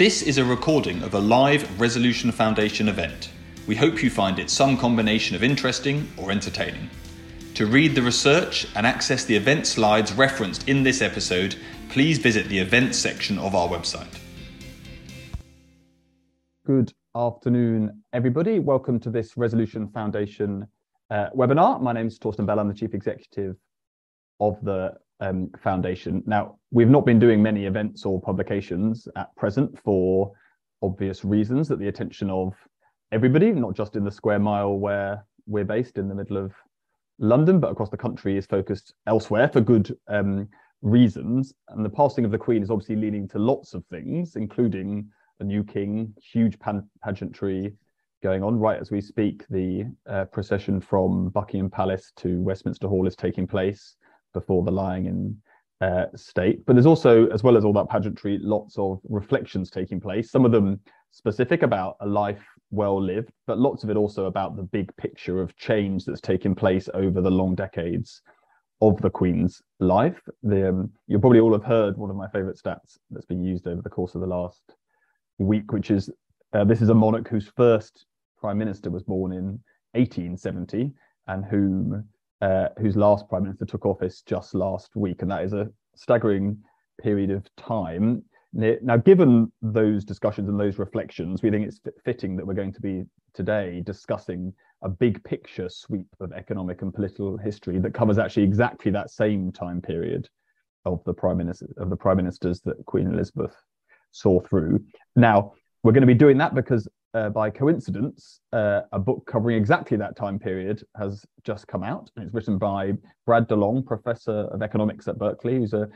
This is a recording of a live Resolution Foundation event. We hope you find it some combination of interesting or entertaining. To read the research and access the event slides referenced in this episode, please visit the events section of our website. Good afternoon, everybody. Welcome to this Resolution Foundation uh, webinar. My name is Torsten Bell. I'm the Chief Executive of the um, foundation. Now, we've not been doing many events or publications at present for obvious reasons that the attention of everybody, not just in the square mile where we're based in the middle of London, but across the country is focused elsewhere for good um, reasons. And the passing of the Queen is obviously leading to lots of things, including a new king, huge pageantry going on right as we speak. The uh, procession from Buckingham Palace to Westminster Hall is taking place before the lying in uh, state. But there's also, as well as all that pageantry, lots of reflections taking place, some of them specific about a life well lived, but lots of it also about the big picture of change that's taken place over the long decades of the Queen's life. The, um, you'll probably all have heard one of my favorite stats that's been used over the course of the last week, which is uh, this is a monarch whose first prime minister was born in 1870 and whom uh, whose last prime minister took office just last week, and that is a staggering period of time. Now, given those discussions and those reflections, we think it's fitting that we're going to be today discussing a big picture sweep of economic and political history that covers actually exactly that same time period of the prime minister of the prime ministers that Queen Elizabeth saw through. Now, we're going to be doing that because uh, by coincidence, uh, a book covering exactly that time period has just come out. And it's written by Brad DeLong, professor of economics at Berkeley, who's a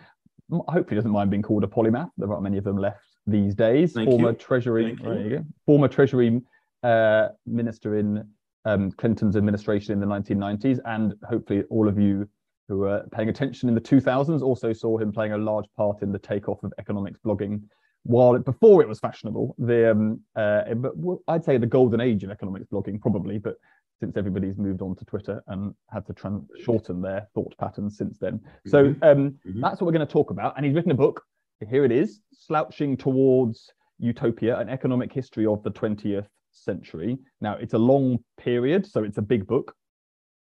hopefully doesn't mind being called a polymath. There aren't many of them left these days. Thank former you. Treasury, you. former Treasury uh, minister in um, Clinton's administration in the 1990s, and hopefully all of you who were paying attention in the 2000s also saw him playing a large part in the takeoff of economics blogging while it, before it was fashionable, the um, uh, but I'd say the golden age of economics blogging probably, but since everybody's moved on to Twitter and had to tran- shorten their thought patterns since then. So Mm-hmm. um, Mhm. that's what we're going to talk about. And he's written a book. Here it is, slouching towards utopia: an economic history of the 20th century. Now it's a long period, so it's a big book,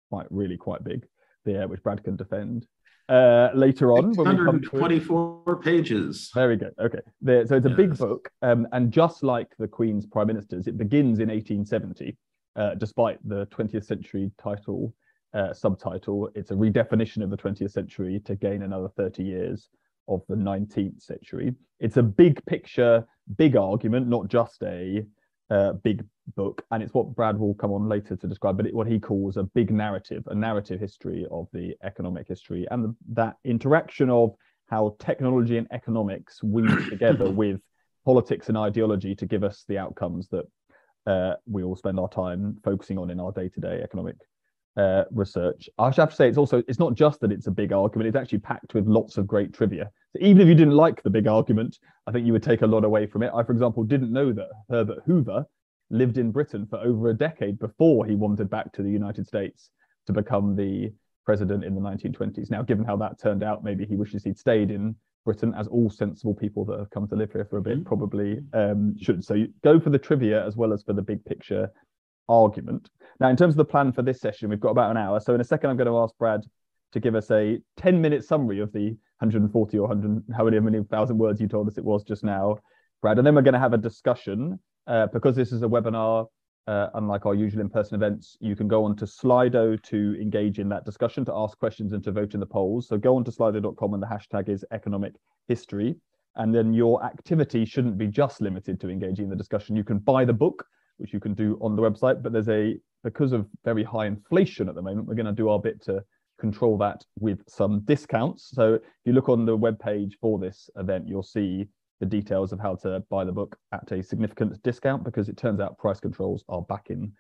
quite really quite big. There, which Brad can defend uh, later on when we come to it. 124 pages. Very good. Okay. There, so it's a big book. Um, and just like the Queen's prime ministers, it begins in 1870, uh, despite the 20th century title, uh, subtitle. It's a redefinition of the 20th century to gain another 30 years of the 19th century. It's a big picture, big argument, not just a uh, big book. And it's what Brad will come on later to describe, but it, what he calls a big narrative, a narrative history of the economic history and the, that interaction of how technology and economics weave together with politics and ideology to give us the outcomes that uh, we all spend our time focusing on in our day-to-day economic uh, research. I should have to say it's also it's not just that it's a big argument; it's actually packed with lots of great trivia. So even if you didn't like the big argument, I think you would take a lot away from it. I, for example, didn't know that Herbert Hoover lived in Britain for over a decade before he wandered back to the United States to become the president in the 1920s. Now, given how that turned out, maybe he wishes he'd stayed in Britain, as all sensible people that have come to live here for a bit Mhm. probably um, should. So go for the trivia as well as for the big picture argument. Now, in terms of the plan for this session, we've got about an hour. So in a second, I'm going to ask Brad to give us a 10 minute summary of the 140 or 100, how many, many thousand words you told us it was just now, Brad. And then we're going to have a discussion. Uh, because this is a webinar, uh, unlike our usual in-person events, you can go on to Slido to engage in that discussion, to ask questions and to vote in the polls. So go on to slido.com and the hashtag is economic history. And then your activity shouldn't be just limited to engaging in the discussion. You can buy the book, which you can do on the website, but there's a, because of very high inflation at the moment, we're going to do our bit to control that with some discounts. So if you look on the webpage for this event, you'll see the details of how to buy the book at a significant discount because it turns out price controls are back in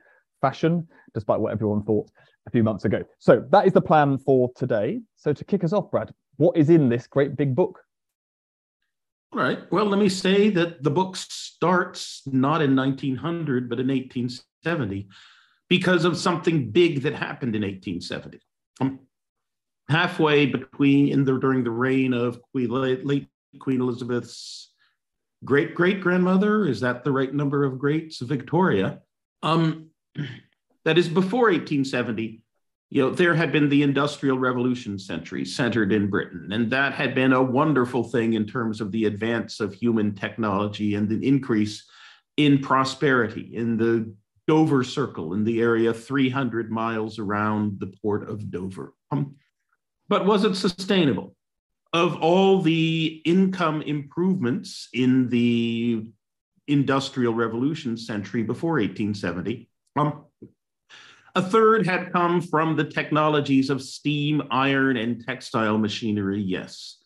fashion, despite what everyone thought a few months ago. So that is the plan for today. So to kick us off, Brad, what is in this great big book? All right. Well, let me say that the book starts not in 1900, but in 1870 because of something big that happened in 1870. Um, halfway between in the during the reign of Queen, late, late Queen Elizabeth's great great grandmother, is that the right number of greats? Victoria. Um, that is before 1870 you know, there had been the Industrial Revolution century centered in Britain, and that had been a wonderful thing in terms of the advance of human technology and the increase in prosperity in the Dover Circle in the area 300 miles around the port of Dover. Um, but was it sustainable? Of all the income improvements in the Industrial Revolution century before 1870, um, a third had come from the technologies of steam, iron, and textile machinery, yes.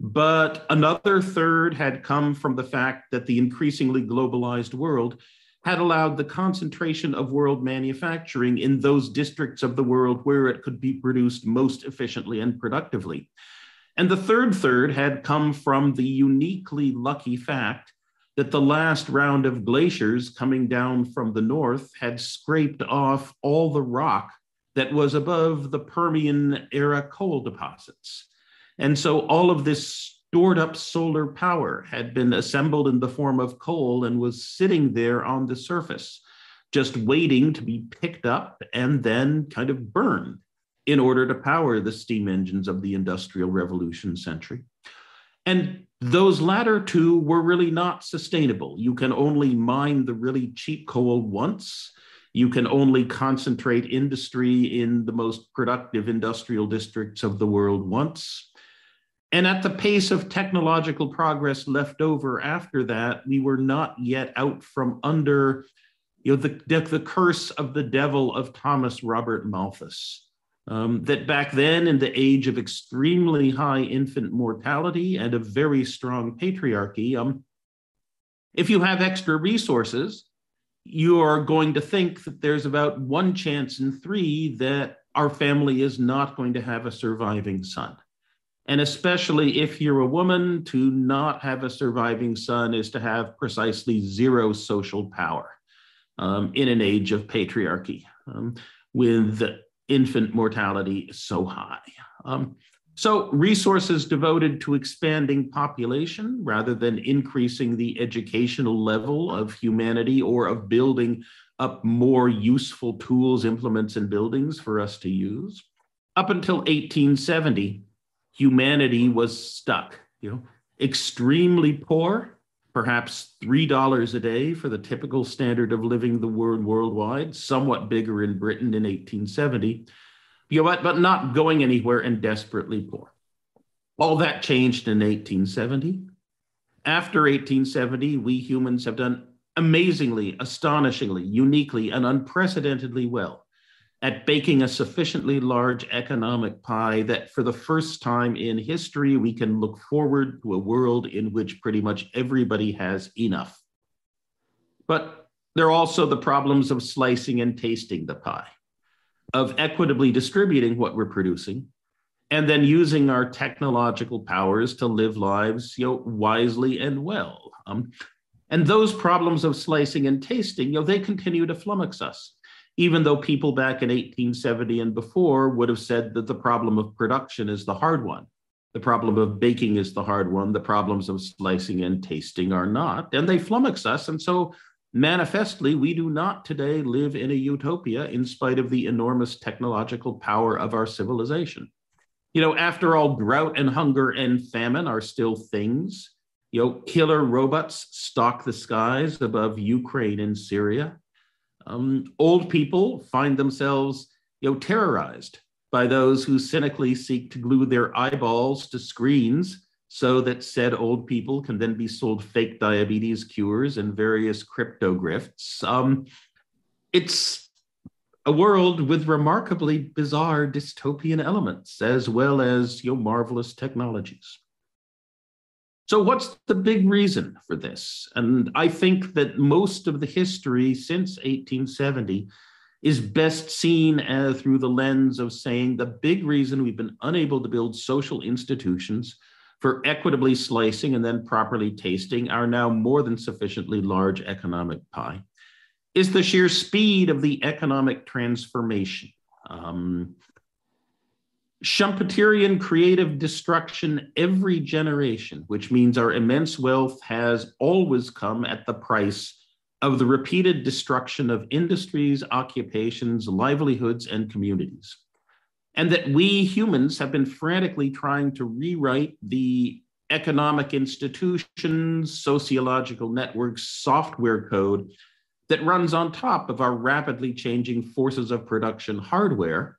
But another third had come from the fact that the increasingly globalized world had allowed the concentration of world manufacturing in those districts of the world where it could be produced most efficiently and productively. And the third third had come from the uniquely lucky fact that the last round of glaciers coming down from the north had scraped off all the rock that was above the Permian era coal deposits. And so all of this stored up solar power had been assembled in the form of coal and was sitting there on the surface, just waiting to be picked up and then kind of burned in order to power the steam engines of the Industrial Revolution century. And those latter two were really not sustainable. You can only mine the really cheap coal once. You can only concentrate industry in the most productive industrial districts of the world once. And at the pace of technological progress left over after that, we were not yet out from under you know, the, the curse of the devil of Thomas Robert Malthus. Um, that back then, in the age of extremely high infant mortality and a very strong patriarchy, um, if you have extra resources, you are going to think that there's about one chance in three that our family is not going to have a surviving son. And especially if you're a woman, to not have a surviving son is to have precisely zero social power um, in an age of patriarchy um, with infant mortality so high. Um, so, resources devoted to expanding population rather than increasing the educational level of humanity or of building up more useful tools, implements, and buildings for us to use. Up until 1870, humanity was stuck, you know, extremely poor, perhaps $3 a day for the typical standard of living the world worldwide, somewhat bigger in Britain in 1870, you know, but, but not going anywhere and desperately poor. All that changed in 1870. After 1870, we humans have done amazingly, astonishingly, uniquely, and unprecedentedly well at baking a sufficiently large economic pie that for the first time in history, we can look forward to a world in which pretty much everybody has enough. But there are also the problems of slicing and tasting the pie, of equitably distributing what we're producing, and then using our technological powers to live lives you know, wisely and well. Um, and those problems of slicing and tasting, you know, they continue to flummox us even though people back in 1870 and before would have said that the problem of production is the hard one. The problem of baking is the hard one. The problems of slicing and tasting are not. And they flummox us. And so, manifestly, we do not today live in a utopia in spite of the enormous technological power of our civilization. You know, after all, drought and hunger and famine are still things. You know, killer robots stalk the skies above Ukraine and Syria um, old people find themselves you know, terrorized by those who cynically seek to glue their eyeballs to screens so that said old people can then be sold fake diabetes cures and various crypto grifts. Um, it's a world with remarkably bizarre dystopian elements as well as you know, marvelous technologies. So, what's the big reason for this? And I think that most of the history since 1870 is best seen as through the lens of saying the big reason we've been unable to build social institutions for equitably slicing and then properly tasting our now more than sufficiently large economic pie is the sheer speed of the economic transformation. Um, Schumpeterian creative destruction every generation, which means our immense wealth has always come at the price of the repeated destruction of industries, occupations, livelihoods, and communities. And that we humans have been frantically trying to rewrite the economic institutions, sociological networks, software code that runs on top of our rapidly changing forces of production hardware,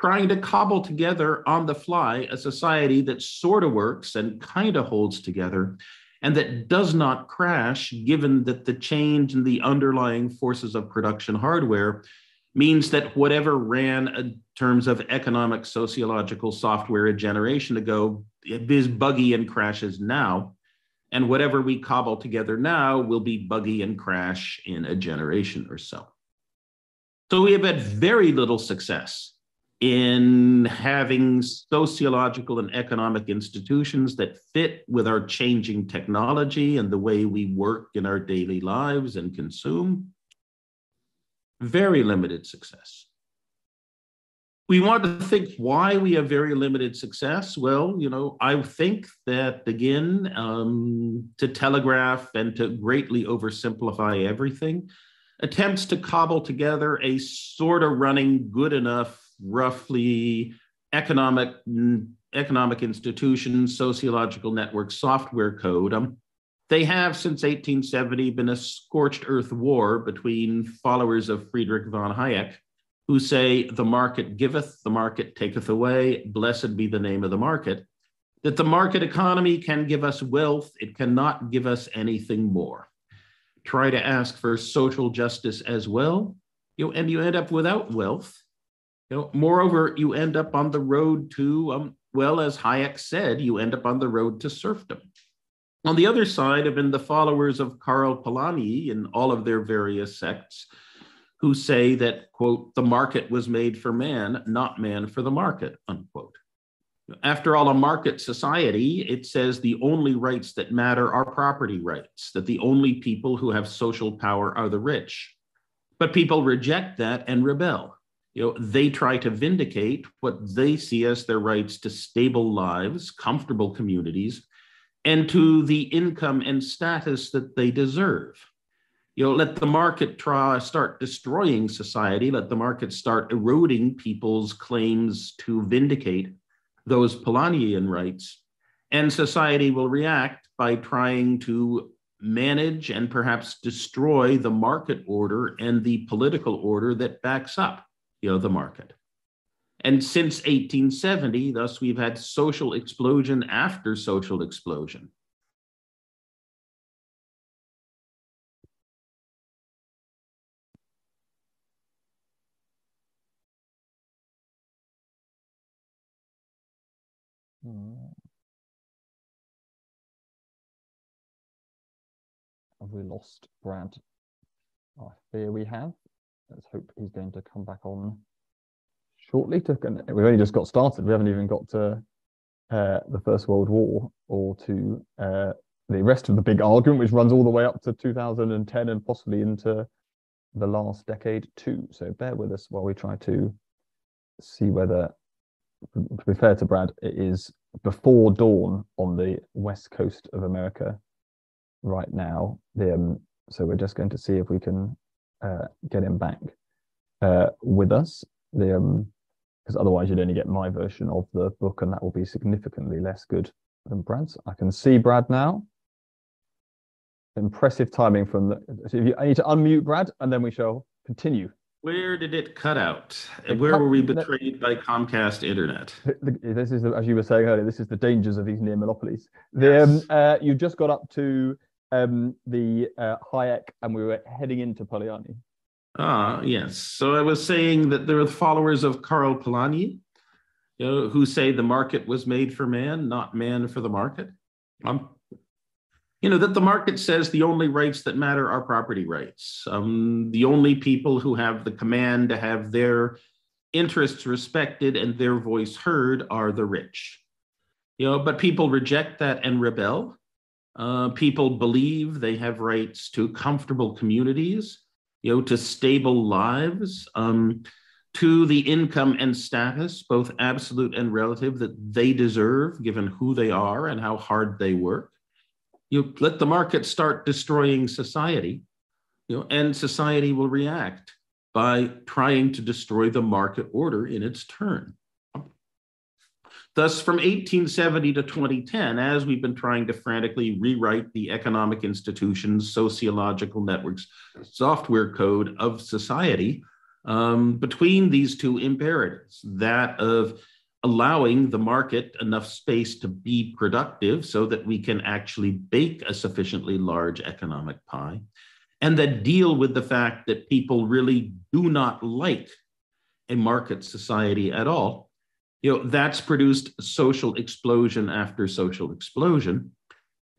trying to cobble together on the fly a society that sort of works and kind of holds together and that does not crash, given that the change in the underlying forces of production hardware means that whatever ran in terms of economic sociological software a generation ago is buggy and crashes now. And whatever we cobble together now will be buggy and crash in a generation or so. So we have had very little success in having sociological and economic institutions that fit with our changing technology and the way we work in our daily lives and consume. Very limited success. We want to think why we have very limited success. Well, you know, I think that again, um, to telegraph and to greatly oversimplify everything, attempts to cobble together a sort of running good enough roughly economic economic institutions, sociological network, software code. Um, they have since 1870 been a scorched earth war between followers of Friedrich von Hayek, who say, The market giveth, the market taketh away, blessed be the name of the market. That the market economy can give us wealth, it cannot give us anything more. Try to ask for social justice as well, you and you end up without wealth you know, moreover, you end up on the road to, um, well, as Hayek said, you end up on the road to serfdom. On the other side have been the followers of Karl Polanyi and all of their various sects who say that, quote, the market was made for man, not man for the market, unquote. After all, a market society, it says the only rights that matter are property rights, that the only people who have social power are the rich. But people reject that and rebel you know they try to vindicate what they see as their rights to stable lives comfortable communities and to the income and status that they deserve. You know let the market try start destroying society. Let the market start eroding people's claims to vindicate those Polanyian rights. And society will react by trying to manage and perhaps destroy the market order and the political order that backs up you know, the market. And since 1870, thus we've had social explosion after social explosion. Hmm. Have we lost Brad? I fear we have. Let's hope he's going to come back on shortly. To, we've only just got started. We haven't even got to uh, the First World War or to uh, the rest of the big argument, which runs all the way up to 2010 and possibly into the last decade too. So bear with us while we try to see whether, to be fair to Brad, it is before dawn on the west coast of America right now. The, um, so we're just going to see if we can uh, get him back uh, with us. The um, because otherwise you'd only get my version of the book, and that will be significantly less good than Brad's. I can see Brad now. Impressive timing from the. So you, I need to unmute Brad, and then we shall continue. Where did it cut out? Where were we betrayed by Comcast Internet? This is, the, as you were saying earlier, this is the dangers of these near monopolies. The, um, yes. um, uh, you just got up to um, the uh, Hayek, and we were heading into Polanyi. Ah, yes. So I was saying that there are followers of Karl Polanyi, you know, who say the market was made for man, not man for the market. Um, you know that the market says the only rights that matter are property rights. Um, the only people who have the command to have their interests respected and their voice heard are the rich. You know, but people reject that and rebel uh, people believe they have rights to comfortable communities, you know, to stable lives. Um, to the income and status, both absolute and relative, that they deserve given who they are and how hard they work. You let the market start destroying society, you know, and society will react by trying to destroy the market order in its turn. Thus, from 1870 to 2010, as we've been trying to frantically rewrite the economic institutions, sociological networks, software code of society, um, between these two imperatives that of allowing the market enough space to be productive so that we can actually bake a sufficiently large economic pie, and that deal with the fact that people really do not like a market society at all. You know, that's produced social explosion after social explosion.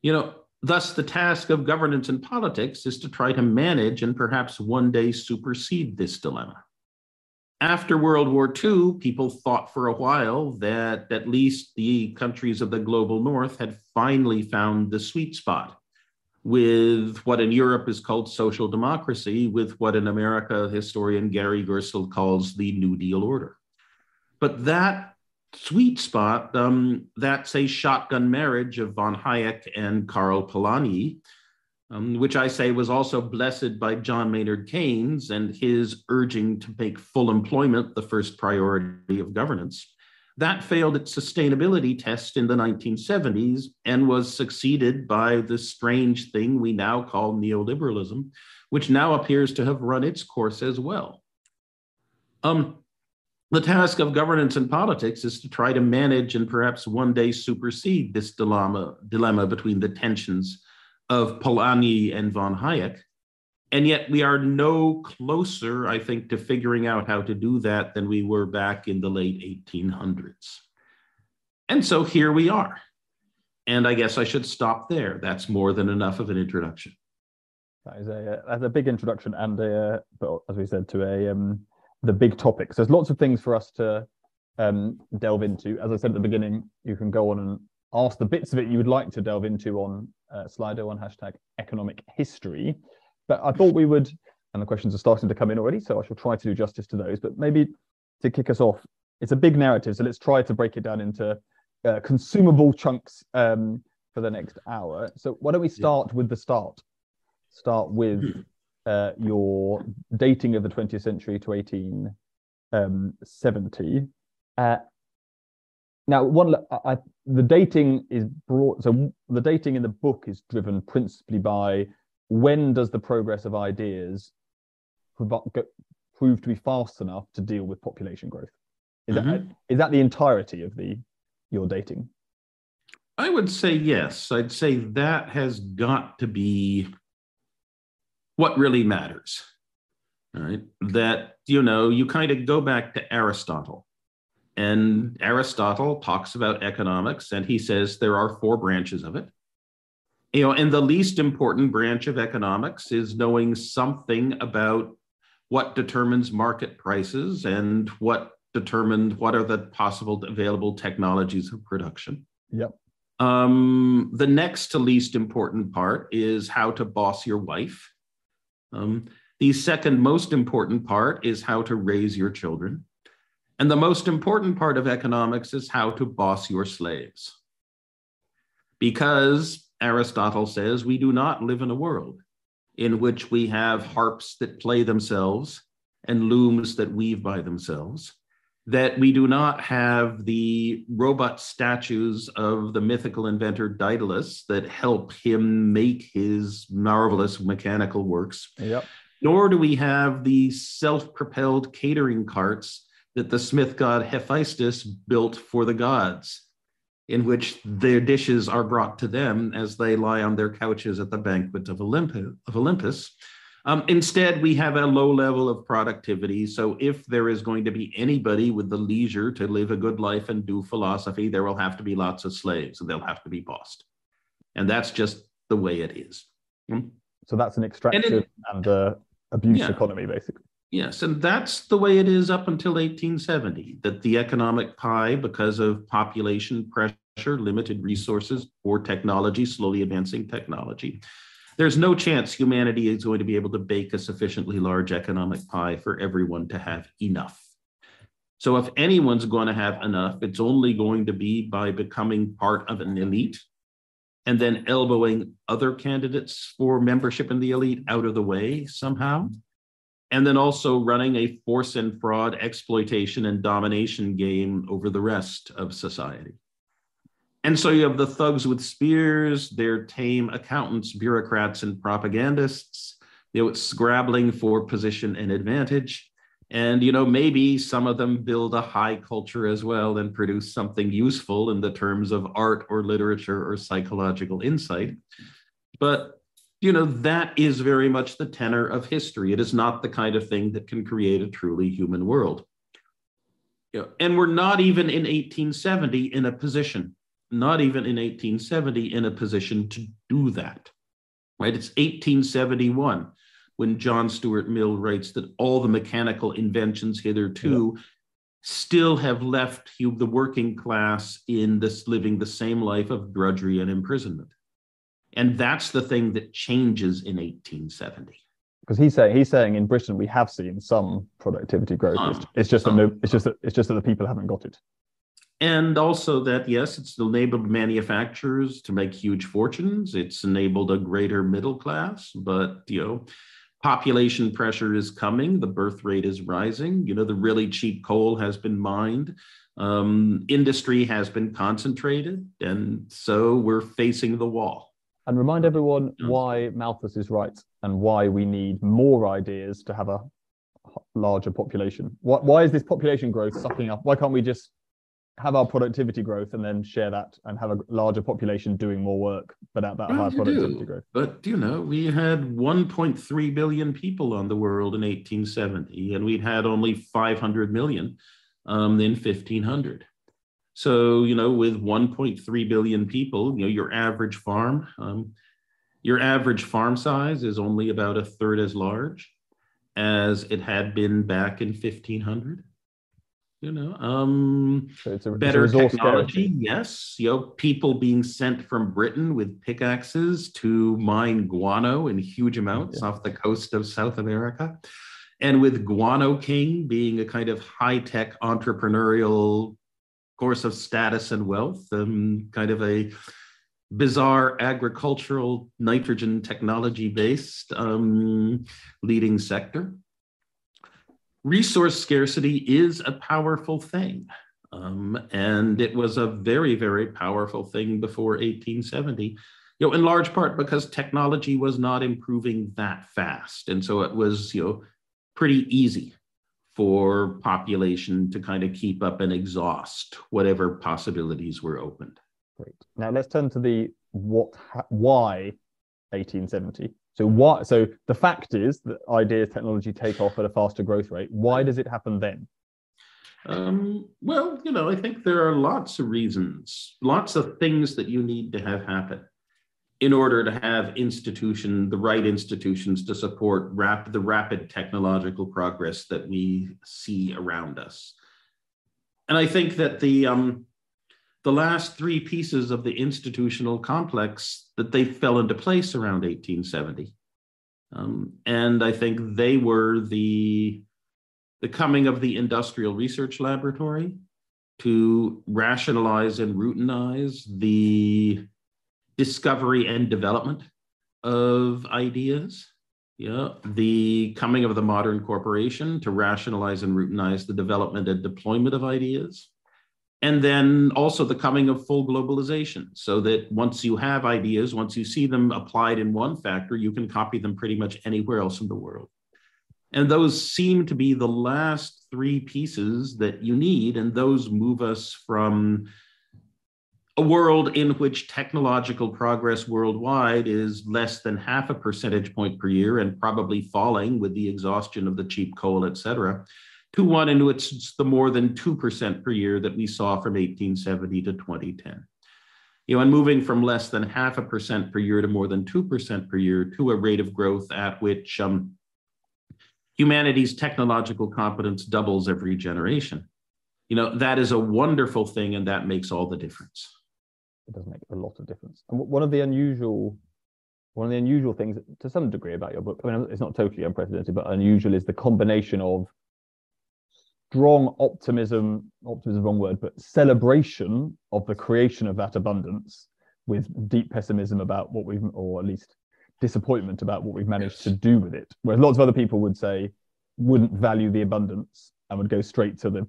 You know, thus the task of governance and politics is to try to manage and perhaps one day supersede this dilemma after World War II, people thought for a while that at least the countries of the global north had finally found the sweet spot with what in Europe is called social democracy, with what in America historian Gary Gerstle calls the New Deal order. But that sweet spot, um, that's a shotgun marriage of von Hayek and Karl Polanyi, um, which I say was also blessed by John Maynard Keynes and his urging to make full employment the first priority of governance. That failed its sustainability test in the 1970s and was succeeded by the strange thing we now call neoliberalism, which now appears to have run its course as well. Um, the task of governance and politics is to try to manage and perhaps one day supersede this dilemma, dilemma between the tensions of Polanyi and von Hayek. And yet we are no closer, I think, to figuring out how to do that than we were back in the late 1800s. And so here we are. And I guess I should stop there. That's more than enough of an introduction. That is a that's a big introduction, and a, but as we said, to a um, the big topics. There's lots of things for us to um, delve into. As I said at the beginning, you can go on and ask the bits of it you would like to delve into on uh, Slido on hashtag economic history. But I thought we would, and the questions are starting to come in already, so I shall try to do justice to those. But maybe to kick us off, it's a big narrative, so let's try to break it down into uh, consumable chunks um, for the next hour. So why don't we start yeah. with the start? Start with. uh, your dating of the 20th century to 1870. Um, uh, now, one I, the dating is brought. So the dating in the book is driven principally by when does the progress of ideas prove to be fast enough to deal with population growth? Is mm-hmm. that is that the entirety of the your dating? I would say yes. I'd say that has got to be what really matters. All right. That, you know, you kind of go back to Aristotle and Aristotle talks about economics, and he says there are four branches of it. You know, and the least important branch of economics is knowing something about what determines market prices and what determined what are the possible available technologies of production. Yep. Um, the next to least important part is how to boss your wife. Um, the second most important part is how to raise your children. And the most important part of economics is how to boss your slaves. Because Aristotle says we do not live in a world in which we have harps that play themselves and looms that weave by themselves, that we do not have the robot statues of the mythical inventor Daedalus that help him make his marvelous mechanical works. Yep. Nor do we have the self propelled catering carts that the smith god Hephaestus built for the gods, in which their dishes are brought to them as they lie on their couches at the banquet of Olympus. Of Olympus. Um, instead, we have a low level of productivity. So, if there is going to be anybody with the leisure to live a good life and do philosophy, there will have to be lots of slaves and they'll have to be bossed. And that's just the way it is. Hmm? So, that's an extraction and, it, and uh, abuse yeah. economy, basically. Yes, and that's the way it is up until 1870, that the economic pie, because of population pressure, limited resources or technology, slowly advancing technology, there's no chance humanity is going to be able to bake a sufficiently large economic pie for everyone to have enough. So if anyone's going to have enough, it's only going to be by becoming part of an elite and then elbowing other candidates for membership in the elite out of the way somehow. And then also running a force and fraud exploitation and domination game over the rest of society. And so you have the thugs with spears, their tame accountants, bureaucrats, and propagandists, you know, scrabbling for position and advantage. And you know, maybe some of them build a high culture as well and produce something useful in the terms of art or literature or psychological insight. But you know, that is very much the tenor of history. It is not the kind of thing that can create a truly human world. You know, and we're not even in 1870 in a position not even in 1870 in a position to do that. Right? It's 1871 when John Stuart Mill writes that all the mechanical inventions hitherto yeah. still have left the working class in this living the same life of drudgery and imprisonment. And that's the thing that changes in 1870 because he's saying he's saying in Britain we have seen some productivity growth. Um, it's, it's, just that no, it's just that it's just that the people haven't got it and also that yes it's enabled manufacturers to make huge fortunes. It's enabled a greater middle class but you know population pressure is coming. The birth rate is rising. You know the really cheap coal has been mined. Um, industry has been concentrated. And so we're facing the wall. And remind everyone why malthus is right and why we need more ideas to have a larger population. Why, why is this population growth sucking up? Why can't we just have our productivity growth and then share that and have a larger population doing more work, but at that well, high productivity do. growth. But you know, we had 1.3 billion people on the world in 1870, and we'd had only 500 million um, in 1500. So you know, with 1.3 billion people, you know, your average farm, um, your average farm size is only about a third as large as it had been back in 1500 you know um so it's a, better technology yes. You know people being sent from britain with pickaxes to mine guano in huge amounts yeah. off the coast of south america. And with guano king being a kind of high-tech entrepreneurial course of status and wealth um, kind of a bizarre agricultural nitrogen technology based um, leading sector resource scarcity is a powerful thing. Um, and it was a very, very powerful thing before 1870, you know, in large part because technology was not improving that fast. And so it was, you know, pretty easy for population to kind of keep up and exhaust whatever possibilities were opened. Great. Now let's turn to the what, why 1870. So what? So the fact is that ideas technology take off at a faster growth rate. Why does it happen then? Um, well, you know, I think there are lots of reasons, lots of things that you need to have happen in order to have institution, the right institutions to support rap, the rapid technological progress that we see around us. And I think that the um, the last three pieces of the institutional complex that they fell into place around 1870. Um, and I think they were the, the coming of the Industrial Research Laboratory to rationalize and routinize the discovery and development of ideas. Yeah, the coming of the modern corporation to rationalize and routinize the development and deployment of ideas and then also the coming of full globalization so that once you have ideas once you see them applied in one factor you can copy them pretty much anywhere else in the world. And those seem to be the last three pieces that you need and those move us from a world in which technological progress worldwide is less than half a percentage point per year and probably falling with the exhaustion of the cheap coal et cetera to one in which it's the more than 2% per year that we saw from 1870 to 2010. You know, and moving from less than half a percent per year to more than 2% per year to a rate of growth at which um, humanity's technological competence doubles every generation. You know, that is a wonderful thing and that makes all the difference. It does make a lot of difference. And one of the unusual one of the unusual things to some degree about your book, I mean, it's not totally unprecedented, but unusual is the combination of strong optimism, optimism is the wrong word, but celebration of the creation of that abundance with deep pessimism about what we've, or at least disappointment about what we've managed yes. to do with it. Whereas lots of other people would say, wouldn't value the abundance and would go straight to the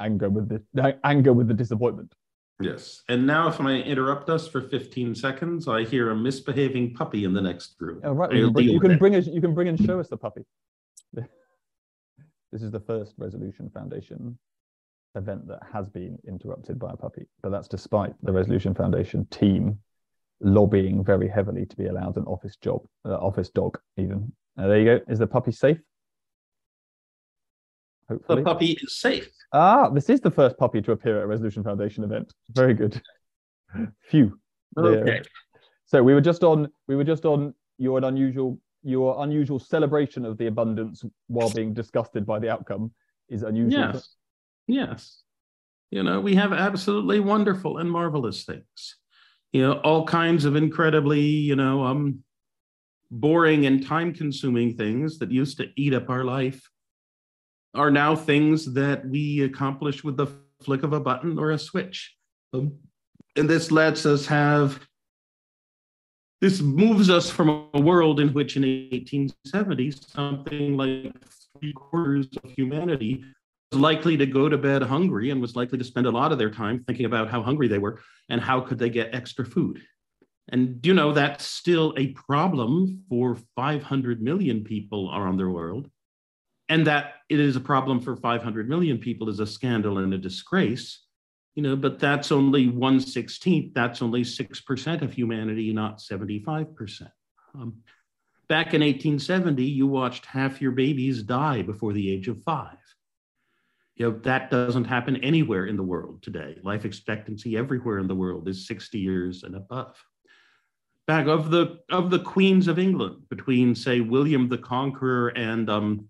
anger with the anger with the disappointment. Yes. And now, if I interrupt us for 15 seconds, I hear a misbehaving puppy in the next room. Oh, right. You can, bring, you can bring us, you can bring and show us the puppy. this is the first Resolution Foundation event that has been interrupted by a puppy, but that's despite the Resolution Foundation team lobbying very heavily to be allowed an office job, uh, office dog, even. Uh, there you go. Is the puppy safe? Hopefully. The puppy is safe. Ah, this is the first puppy to appear at a Resolution Foundation event. Very good. Phew. Okay. So we were just on. We were just on your unusual your unusual celebration of the abundance while being disgusted by the outcome is unusual. Yes. Yes. You know, we have absolutely wonderful and marvelous things. You know, all kinds of incredibly, you know, um, boring and time consuming things that used to eat up our life are now things that we accomplish with the flick of a button or a switch. Um, and this lets us have, this moves us from a world in which in 1870, something like three quarters of humanity was likely to go to bed hungry and was likely to spend a lot of their time thinking about how hungry they were and how could they get extra food. And you know, that's still a problem for 500 million people around the world and that it is a problem for 500 million people is a scandal and a disgrace you know but that's only 1 16th that's only 6% of humanity not 75% um, back in 1870 you watched half your babies die before the age of five. You know that doesn't happen anywhere in the world today. Life expectancy everywhere in the world is 60 years and above. Back of the of the queens of england between say william the conqueror and um,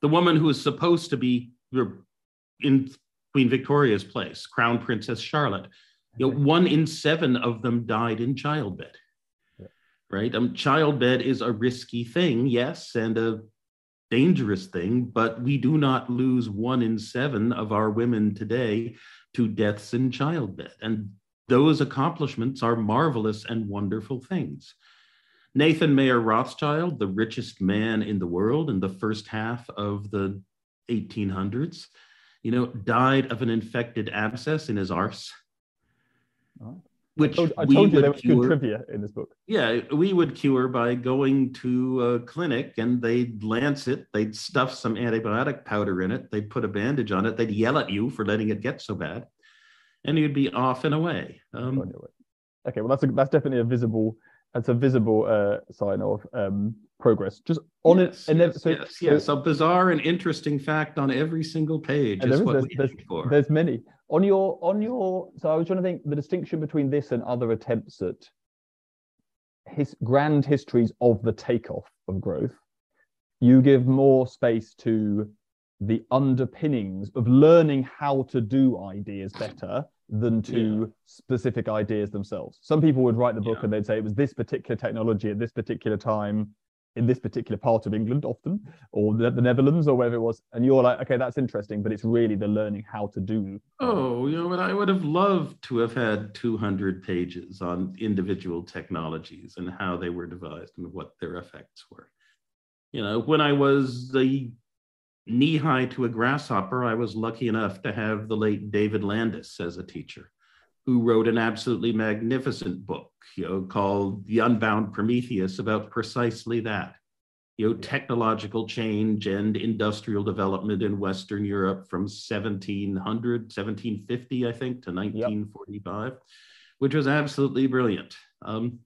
the woman who is supposed to be your in Queen Victoria's place, Crown Princess Charlotte. You know, one in seven of them died in childbed. Right? Um, childbed is a risky thing, yes, and a dangerous thing, but we do not lose one in seven of our women today to deaths in childbed. And those accomplishments are marvelous and wonderful things. Nathan Mayer Rothschild, the richest man in the world in the first half of the 1800s, you know, died of an infected abscess in his arse. Oh. Which I told, I told you there was cure, good trivia in this book. Yeah, we would cure by going to a clinic and they'd lance it, they'd stuff some antibiotic powder in it, they'd put a bandage on it, they'd yell at you for letting it get so bad, and you'd be off and away. Um, okay, well, that's a, that's definitely a visible that's a visible uh, sign of um, progress. Just on yes, it, yes, so, yes, yes, a bizarre and interesting fact on every single page is, what there's, we there's, there's many on your on your. So I was trying to think the distinction between this and other attempts at his grand histories of the takeoff of growth. You give more space to the underpinnings of learning how to do ideas better than to yeah. specific ideas themselves. Some people would write the book yeah. and they'd say it was this particular technology at this particular time in this particular part of England, often, or the, the, Netherlands, or wherever it was. And you're like, okay, that's interesting, but it's really the learning how to do. Uh, oh, you know, but I would have loved to have had 200 pages on individual technologies and how they were devised and what their effects were. You know, when I was the knee high to a grasshopper, I was lucky enough to have the late David Landes as a teacher, who wrote an absolutely magnificent book, you know, called The Unbound Prometheus about precisely that. You know, technological change and industrial development in Western Europe from 1700, 1750, I think, to 1945, yep. which was absolutely brilliant. Um,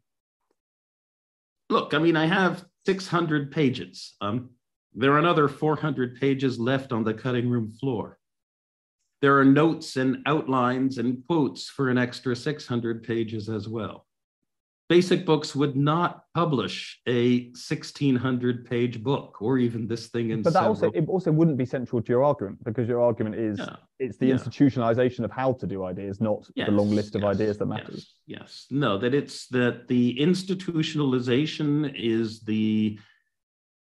look, I mean, I have 600 pages. Um, there are another 400 pages left on the cutting room floor. There are notes and outlines and quotes for an extra 600 pages as well. Basic Books would not publish a 1600 page book or even this thing in But that also it also wouldn't be central to your argument because your argument is yeah. it's the yeah. institutionalization of how to do ideas, not yes. the long list of yes. ideas that matters. Yes. yes. No, that it's that the institutionalization is the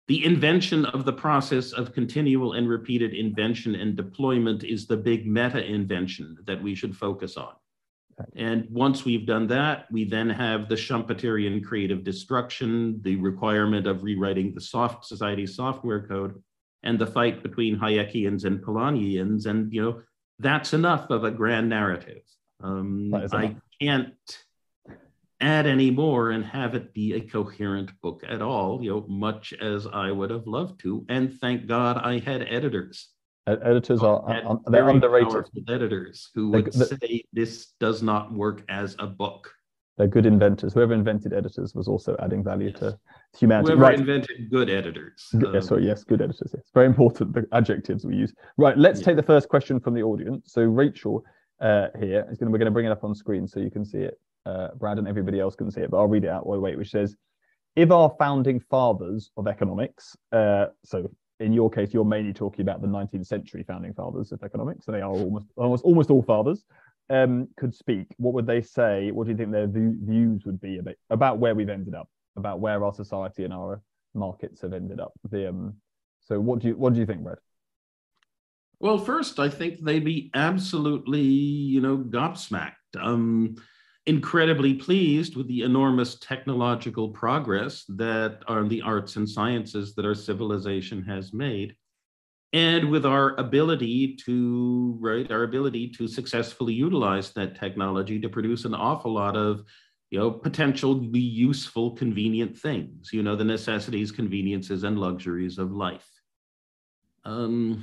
the invention of the process of continual and repeated invention and deployment is the big meta invention that we should focus on. And once we've done that, we then have the Schumpeterian creative destruction, the requirement of rewriting the soft society software code, and the fight between Hayekians and Polanyians. And, you know, that's enough of a grand narrative. Um, I can't add any more and have it be a coherent book at all, you know, much as I would have loved to. And thank God I had editors. Editors are, they're underrated. Editors who would they, say this does not work as a book. They're good inventors. Whoever invented editors was also adding value yes. to humanity. Whoever right. invented good editors. Um, yes, sorry, yes, good editors. Yes, very important. The adjectives we use. Right, let's yeah. take the first question from the audience. So Rachel uh, here is going. We're going to bring it up on screen so you can see it uh, Brad and everybody else can see it, but I'll read it out while wait, which says, if our founding fathers of economics, uh, so in your case, you're mainly talking about the 19th century founding fathers of economics, so they are almost almost almost all fathers, um, could speak, what would they say? What do you think their views would be about, about where we've ended up, about where our society and our markets have ended up? The um, so what do you what do you think, Brad? Well, first, I think they'd be absolutely, you know, gobsmacked. Um, incredibly pleased with the enormous technological progress that are the arts and sciences that our civilization has made and with our ability to right our ability to successfully utilize that technology to produce an awful lot of you know potentially useful convenient things you know the necessities conveniences and luxuries of life um,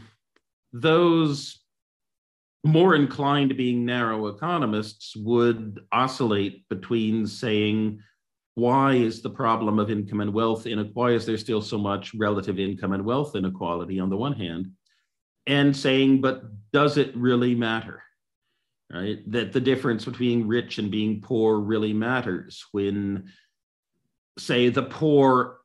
those more inclined to being narrow economists would oscillate between saying, why is the problem of income and wealth inequality? Why is there still so much relative income and wealth inequality on the one hand? And saying, but does it really matter? Right? That the difference between rich and being poor really matters when, say, the poor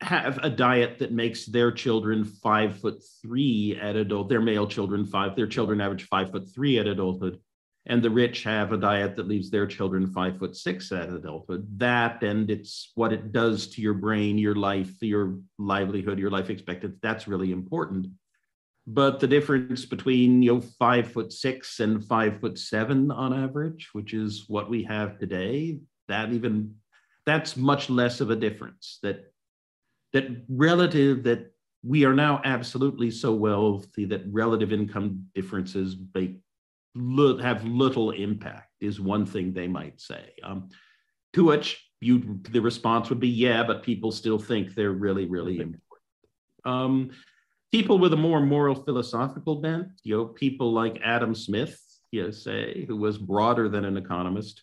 have a diet that makes their children five foot three at adult, their male children five, their children average five foot three at adulthood, and the rich have a diet that leaves their children five foot six at adulthood. That and it's what it does to your brain, your life, your livelihood, your life expectancy. That's really important. But the difference between you know five foot six and five foot seven on average, which is what we have today, that even that's much less of a difference. That that relative that we are now absolutely so wealthy that relative income differences make, have little impact is one thing they might say. Um, to which you the response would be, yeah, but people still think they're really, really important. Um, people with a more moral philosophical bent, you know, people like Adam Smith, you know, say, who was broader than an economist,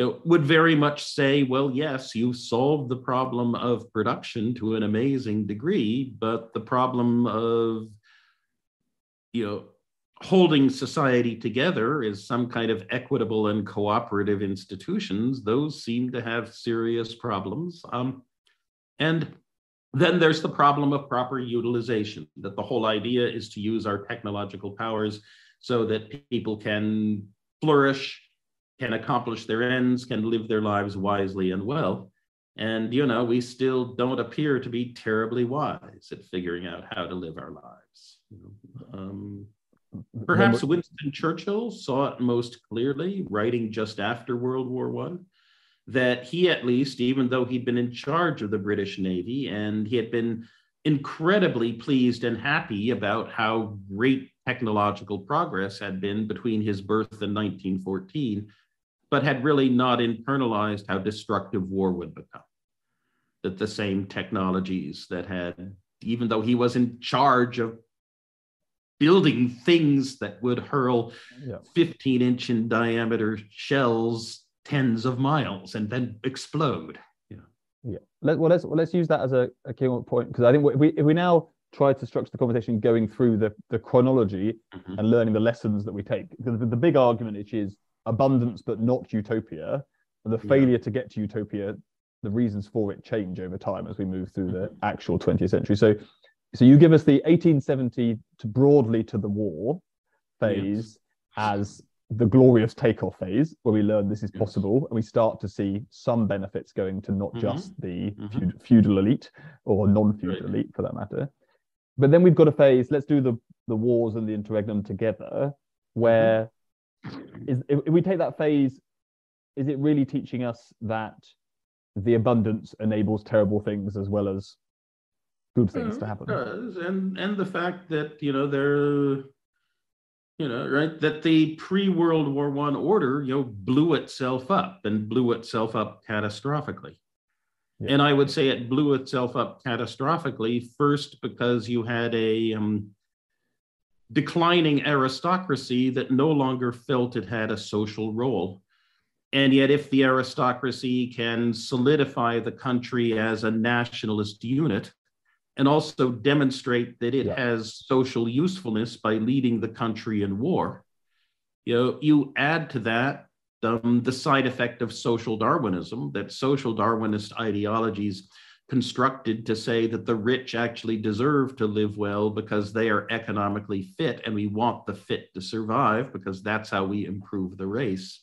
you know, would very much say, well, yes, you solved the problem of production to an amazing degree, but the problem of, you know, holding society together is some kind of equitable and cooperative institutions. Those seem to have serious problems. Um, and then there's the problem of proper utilization, that the whole idea is to use our technological powers so that people can flourish can accomplish their ends, can live their lives wisely and well. And, you know, we still don't appear to be terribly wise at figuring out how to live our lives. Um, perhaps Winston Churchill saw it most clearly, writing just after World War One, that he at least, even though he'd been in charge of the British Navy and he had been incredibly pleased and happy about how great technological progress had been between his birth in 1914 but had really not internalized how destructive war would become. That the same technologies that had, even though he was in charge of building things that would hurl yeah. 15 inch in diameter shells tens of miles and then explode. Yeah. Yeah. Let, well, let's well, let's use that as a, a key point because I think if we if we now try to structure the conversation going through the the chronology mm-hmm. and learning the lessons that we take, the, the, the big argument which is abundance but not utopia and the failure yeah. to get to utopia the reasons for it change over time as we move through the mm-hmm. actual 20th century so so you give us the 1870 to broadly to the war phase yes. as the glorious takeoff phase where we learn this is Yes. possible and we start to see some benefits going to not Mhm. just the Mhm. feudal elite or non-feudal Right. elite for that matter but then we've got a phase let's do the the wars and the interregnum together where is if, we take that phase is it really teaching us that the abundance enables terrible things as well as good things to happen it does. And and the fact that you know they're you know right that the pre World War One order you know blew itself up and blew itself up catastrophically. Yeah. And I would say it blew itself up catastrophically first because you had a um, declining aristocracy that no longer felt it had a social role. And yet, if the aristocracy can solidify the country as a nationalist unit and also demonstrate that it Yeah. has social usefulness by leading the country in war, you know, you add to that um, the side effect of social Darwinism, that social Darwinist ideologies constructed to say that the rich actually deserve to live well because they are economically fit and we want the fit to survive because that's how we improve the race.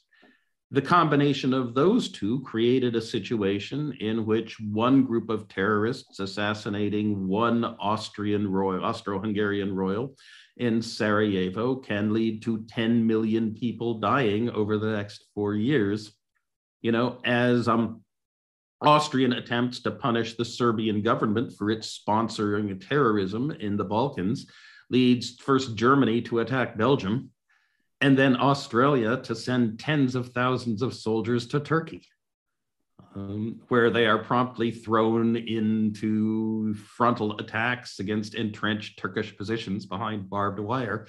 The combination of those two created a situation in which one group of terrorists assassinating one Austrian royal, Austro-Hungarian royal in Sarajevo can lead to 10 million people dying over the next four years. You know, as um, Austrian attempts to punish the Serbian government for its sponsoring terrorism in the Balkans leads first Germany to attack Belgium and then Australia to send tens of thousands of soldiers to Turkey, um, where they are promptly thrown into frontal attacks against entrenched Turkish positions behind barbed wire.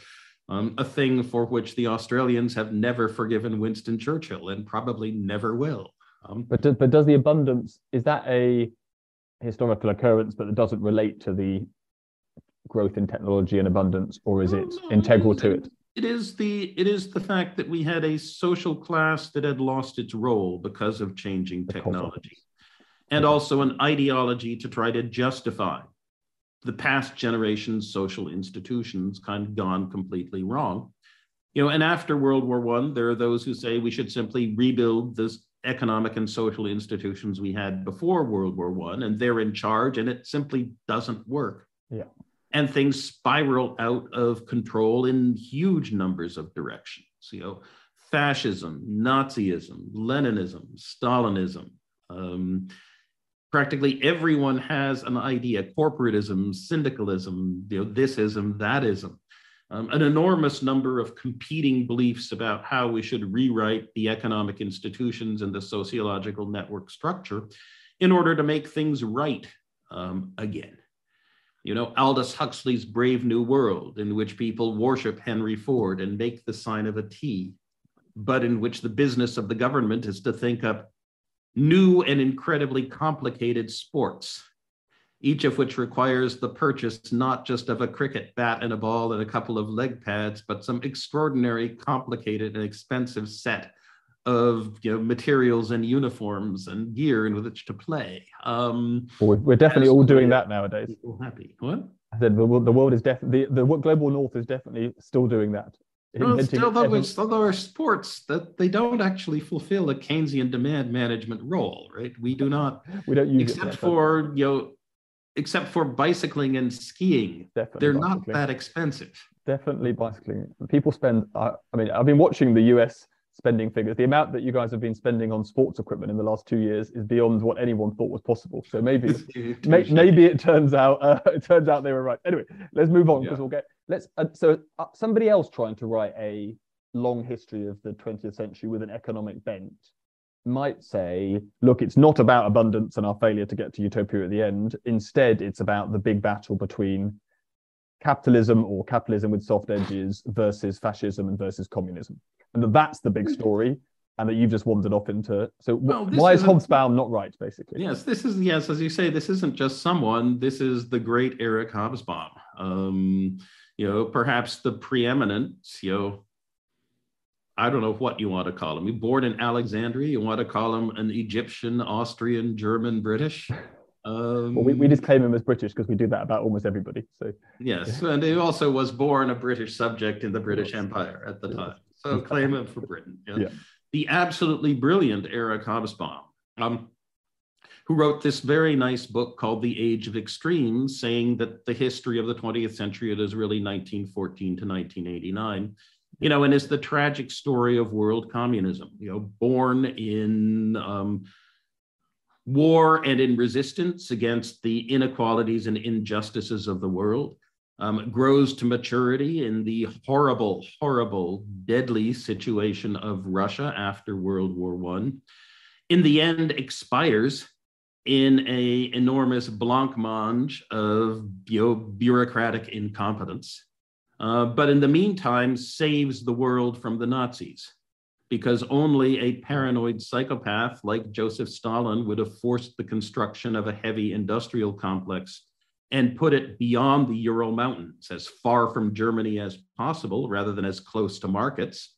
Um, a thing for which the Australians have never forgiven Winston Churchill and probably never will. Um, But do, but does the abundance is that a historical occurrence, but it doesn't relate to the growth in technology and abundance, or is No, it no, integral it- to it? It is the it is the fact that we had a social class that had lost its role because of changing of technology, and Okay. also an ideology to try to justify the past generation's social institutions kind of gone completely wrong. You know, and after World War One, there are those who say we should simply rebuild this economic and social institutions we had before World War One, and they're in charge, and it simply doesn't work Yeah. and things spiral out of control in huge numbers of directions. You know, fascism, Nazism, Leninism, Stalinism. Um, practically everyone has an idea: corporatism, syndicalism, you know, thisism, thatism. Um, an enormous number of competing beliefs about how we should rewrite the economic institutions and the sociological network structure in order to make things right um, again. You know, Aldous Huxley's Brave New World, in which people worship Henry Ford and make the sign of a T, but in which the business of the government is to think up new and incredibly complicated sports, each of which requires the purchase not just of a cricket bat and a ball and a couple of leg pads, but some extraordinary, complicated, and expensive set of you know, materials and uniforms and gear in which to play. Um, Well, we're, definitely all doing that nowadays. people happy. What? I said the, wo- the world is definitely the, the global north is definitely still doing that. Well, still, though, it's, although our sports that they don't actually fulfill a Keynesian demand management role, right? We do not, we don't use except but for you know, except for bicycling and skiing, definitely they're not that expensive. definitely bicycling. People spend. I I mean, I've been watching the US spending figures. The amount that you guys have been spending on sports equipment in the last two years is beyond what anyone thought was possible. So maybe May- maybe it turns out uh, it turns out they were right. Anyway, let's move on because Yeah. we'll get let's. Uh, so uh, somebody else trying to write a long history of the 20th century with an economic bent might say, look, it's not about abundance and our failure to get to utopia at the end. Instead, it's about the big battle between capitalism or capitalism with soft edges versus fascism and versus communism, and that that's the big story. And that you've just wandered off into. So, Well, why is Hobsbawm not right, basically? Yes, this is yes, as you say, this isn't just someone. This is the great Eric Hobsbawm. Um, you know, perhaps the preeminent. You know, I don't know what you want to call him. He born in Alexandria. You want to call him an Egyptian, Austrian, German, British. Um, Well, we, we just claim him as British because we do that about almost everybody. So Yes, and he also was born a British subject in the British Empire at the time. so claim it for Britain. Yeah. Yeah. The absolutely brilliant Eric Hobsbawm, um, who wrote this very nice book called The Age of Extremes, saying that the history of the 20th century is really 1914 to 1989 you know, and it's the tragic story of world communism, you know, born in um, war and in resistance against the inequalities and injustices of the world, um, grows to maturity in the horrible, horrible, deadly situation of Russia after World War One. In the end, expires in a enormous blancmange of bureaucratic incompetence uh, but in the meantime saves the world from the Nazis because only a paranoid psychopath like Joseph Stalin would have forced the construction of a heavy industrial complex and put it beyond the Ural Mountains, as far from Germany as possible, rather than as close to markets.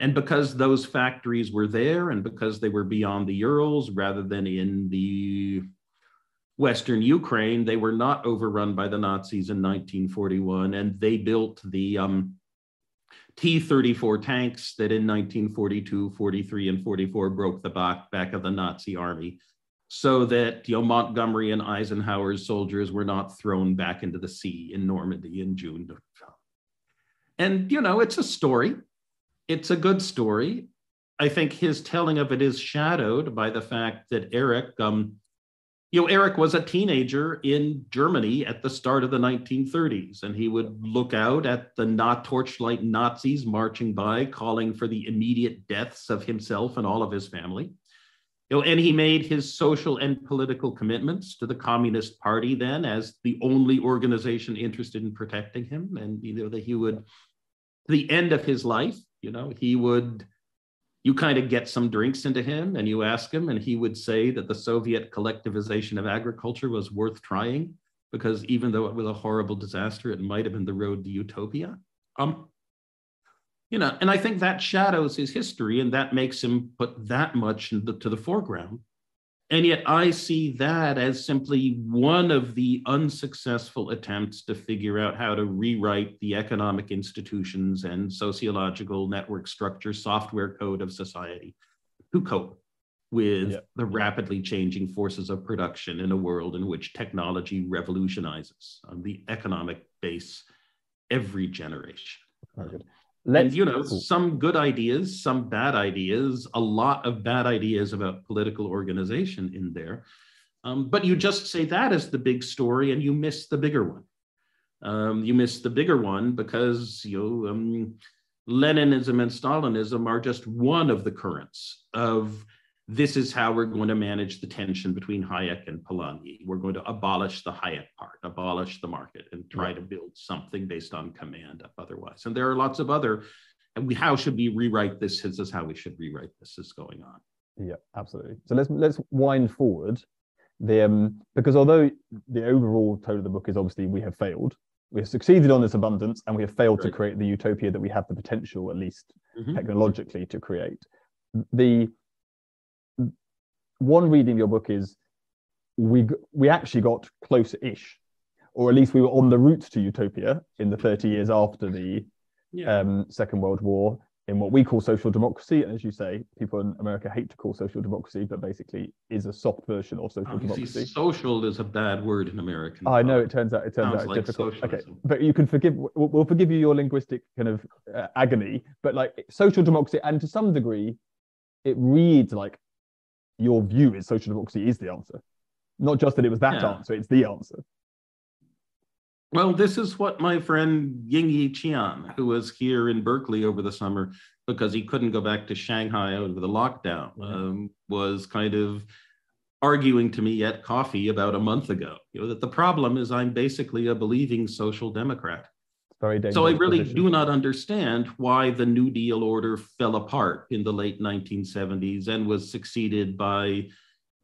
And because those factories were there and because they were beyond the Urals rather than in the Western Ukraine, they were not overrun by the Nazis in 1941, and they built the um, T 34 tanks that in 1942, 43, and 44 broke the back, back of the Nazi army so that you know, Montgomery and Eisenhower's soldiers were not thrown back into the sea in Normandy in June. And, you know, it's a story. It's a good story. I think his telling of it is shadowed by the fact that Eric um, you know, Eric was a teenager in Germany at the start of the 1930s, and he would look out at the not torchlight Nazis marching by, calling for the immediate deaths of himself and all of his family. You know, and he made his social and political commitments to the Communist Party then as the only organization interested in protecting him. And you know that he would, the end of his life, you know, he would you kind of get some drinks into him and you ask him, and he would say that the Soviet collectivization of agriculture was worth trying because even though it was a horrible disaster, it might have been the road to utopia. Um, you know, and I think that shadows his history and that makes him put that much the, to the foreground. And yet I see that as simply one of the unsuccessful attempts to figure out how to rewrite the economic institutions and sociological network structure software code of society to cope with yep. the rapidly changing forces of production in a world in which technology revolutionizes on the economic base every generation. Let's, and you know, some good ideas, some bad ideas, a lot of bad ideas about political organization in there. Um, but you just say that as the big story and you miss the bigger one. Um, you miss the bigger one because you know, um, Leninism and Stalinism are just one of the currents of this is how we're going to manage the tension between Hayek and Polanyi. We're going to abolish the Hayek part, abolish the market, and try to build something based on command otherwise. And there are lots of other, and we, how should we rewrite this? This is how we should rewrite this is going on. Yeah, absolutely. So let's let's wind forward. The um, because although the overall tone of the book is obviously we have failed, we have succeeded on this abundance, and we have failed right. to create the utopia that we have the potential, at least mm-hmm. technologically, to create. The one reading of your book is we we actually got close-ish, or at least we were on the route to utopia in the 30 years after the yeah. um, Second World War in what we call social democracy. And as you say, people in America hate to call social democracy, but basically is a soft version of social Obviously, democracy. Social is a bad word in American. I know it turns out it turns Sounds out like difficult. Socialism. Okay, but you can forgive. We'll, we'll forgive you your linguistic kind of uh, agony, but like social democracy, and to some degree, it reads like your view is social democracy is the answer. Not just that it was that yeah. answer, it's the answer. Well, this is what my friend Yingyi Qian, who was here in Berkeley over the summer because he couldn't go back to Shanghai over the lockdown, um, was kind of arguing to me at coffee about a month ago. You know that the problem is I'm basically a believing social democrat. Very so I really position. do not understand why the New Deal order fell apart in the late 1970s and was succeeded by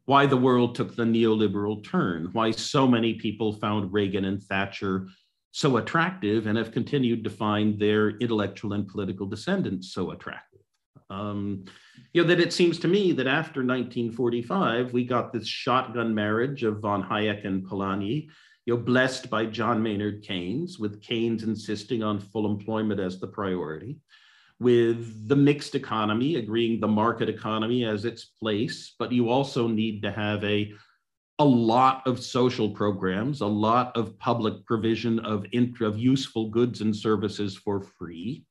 why the world took the neoliberal turn, why so many people found Reagan and Thatcher so attractive and have continued to find their intellectual and political descendants so attractive. Um, you know, that it seems to me that after 1945, we got this shotgun marriage of von Hayek and Polanyi, you know, blessed by John Maynard Keynes, with Keynes insisting on full employment as the priority. with the mixed economy, agreeing the market economy as its place, but you also need to have a a lot of social programs, a lot of public provision of, int- of useful goods and services for free,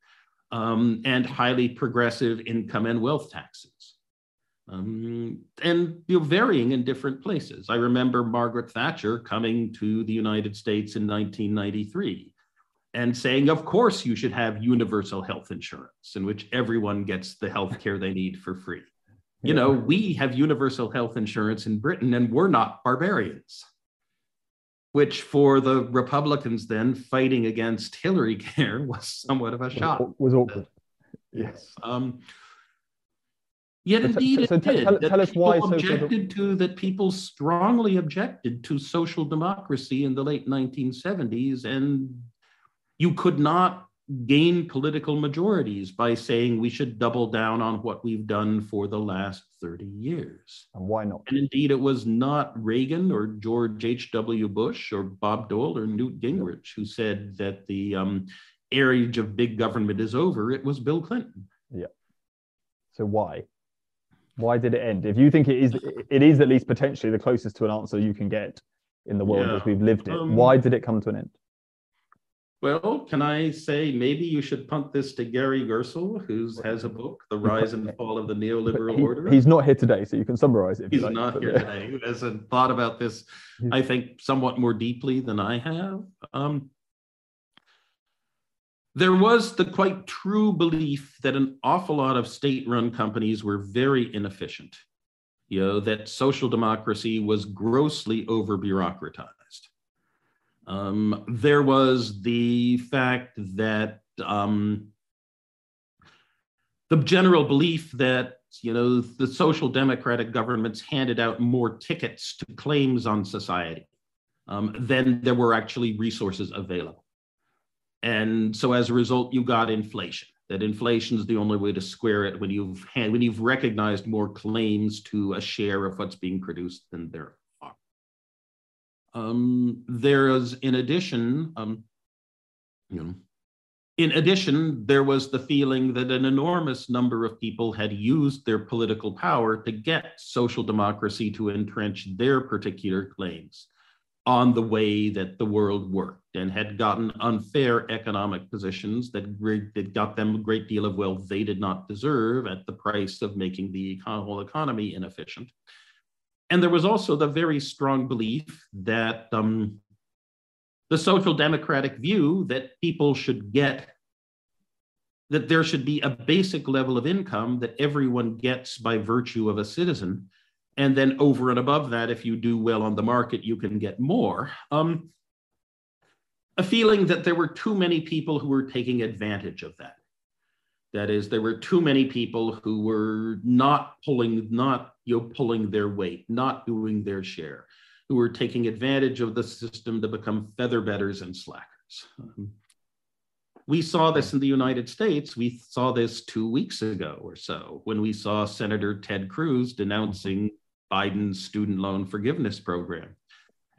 um, and highly progressive income and wealth taxes. Um, and you know, varying in different places. I remember Margaret Thatcher coming to the United States in 1993 and saying, of course, you should have universal health insurance in which everyone gets the health care they need for free. You know, we have universal health insurance in Britain and we're not barbarians, which for the Republicans then fighting against Hillary care was somewhat of a shock. Was awkward. Yes. Um, Yet indeed, so, so it tell, tell us why objected to that people strongly objected to social democracy in the late 1970s, and you could not gain political majorities by saying we should double down on what we've done for the last 30 years. And why not? And indeed, it was not Reagan or George H.W. Bush or Bob Dole or Newt Gingrich who said that the um, age of big government is over. It was Bill Clinton. Yeah. So why? Why did it end? If you think it is, it is at least potentially the closest to an answer you can get in the world yeah. as we've lived it. Um, why did it come to an end? Well, can I say maybe you should punt this to Gary Gerstle, who has a book, The Rise and Fall of the Neoliberal he, Order? He's not here today, so you can summarize it. He's like, not here today. Who hasn't thought about this, I think, somewhat more deeply than I have. Um, there was the quite true belief that an awful lot of state-run companies were very inefficient. You know, that social democracy was grossly over-bureaucratized um, there was the fact that um, the general belief that you know the social democratic governments handed out more tickets to claims on society um, than there were actually resources available, and so as a result, you got inflation. That inflation is the only way to square it when you've had, when you've recognized more claims to a share of what's being produced than there are. um, there is, in addition, um, you know, in addition, there was the feeling that an enormous number of people had used their political power to get social democracy to entrench their particular claims on the way that the world worked and had gotten unfair economic positions that, that got them a great deal of wealth they did not deserve at the price of making the whole economy inefficient. And there was also the very strong belief that um, the social democratic view that people should get, that there should be a basic level of income that everyone gets by virtue of a citizen. And then over and above that, if you do well on the market, you can get more. Um, a feeling that there were too many people who were taking advantage of that. That is, there were too many people who were not pulling, not you know, pulling their weight, not doing their share, who were taking advantage of the system to become feather bedders and slackers. Um, we saw this in the United States. We saw this two weeks ago or so when we saw Senator Ted Cruz denouncing Biden's student loan forgiveness program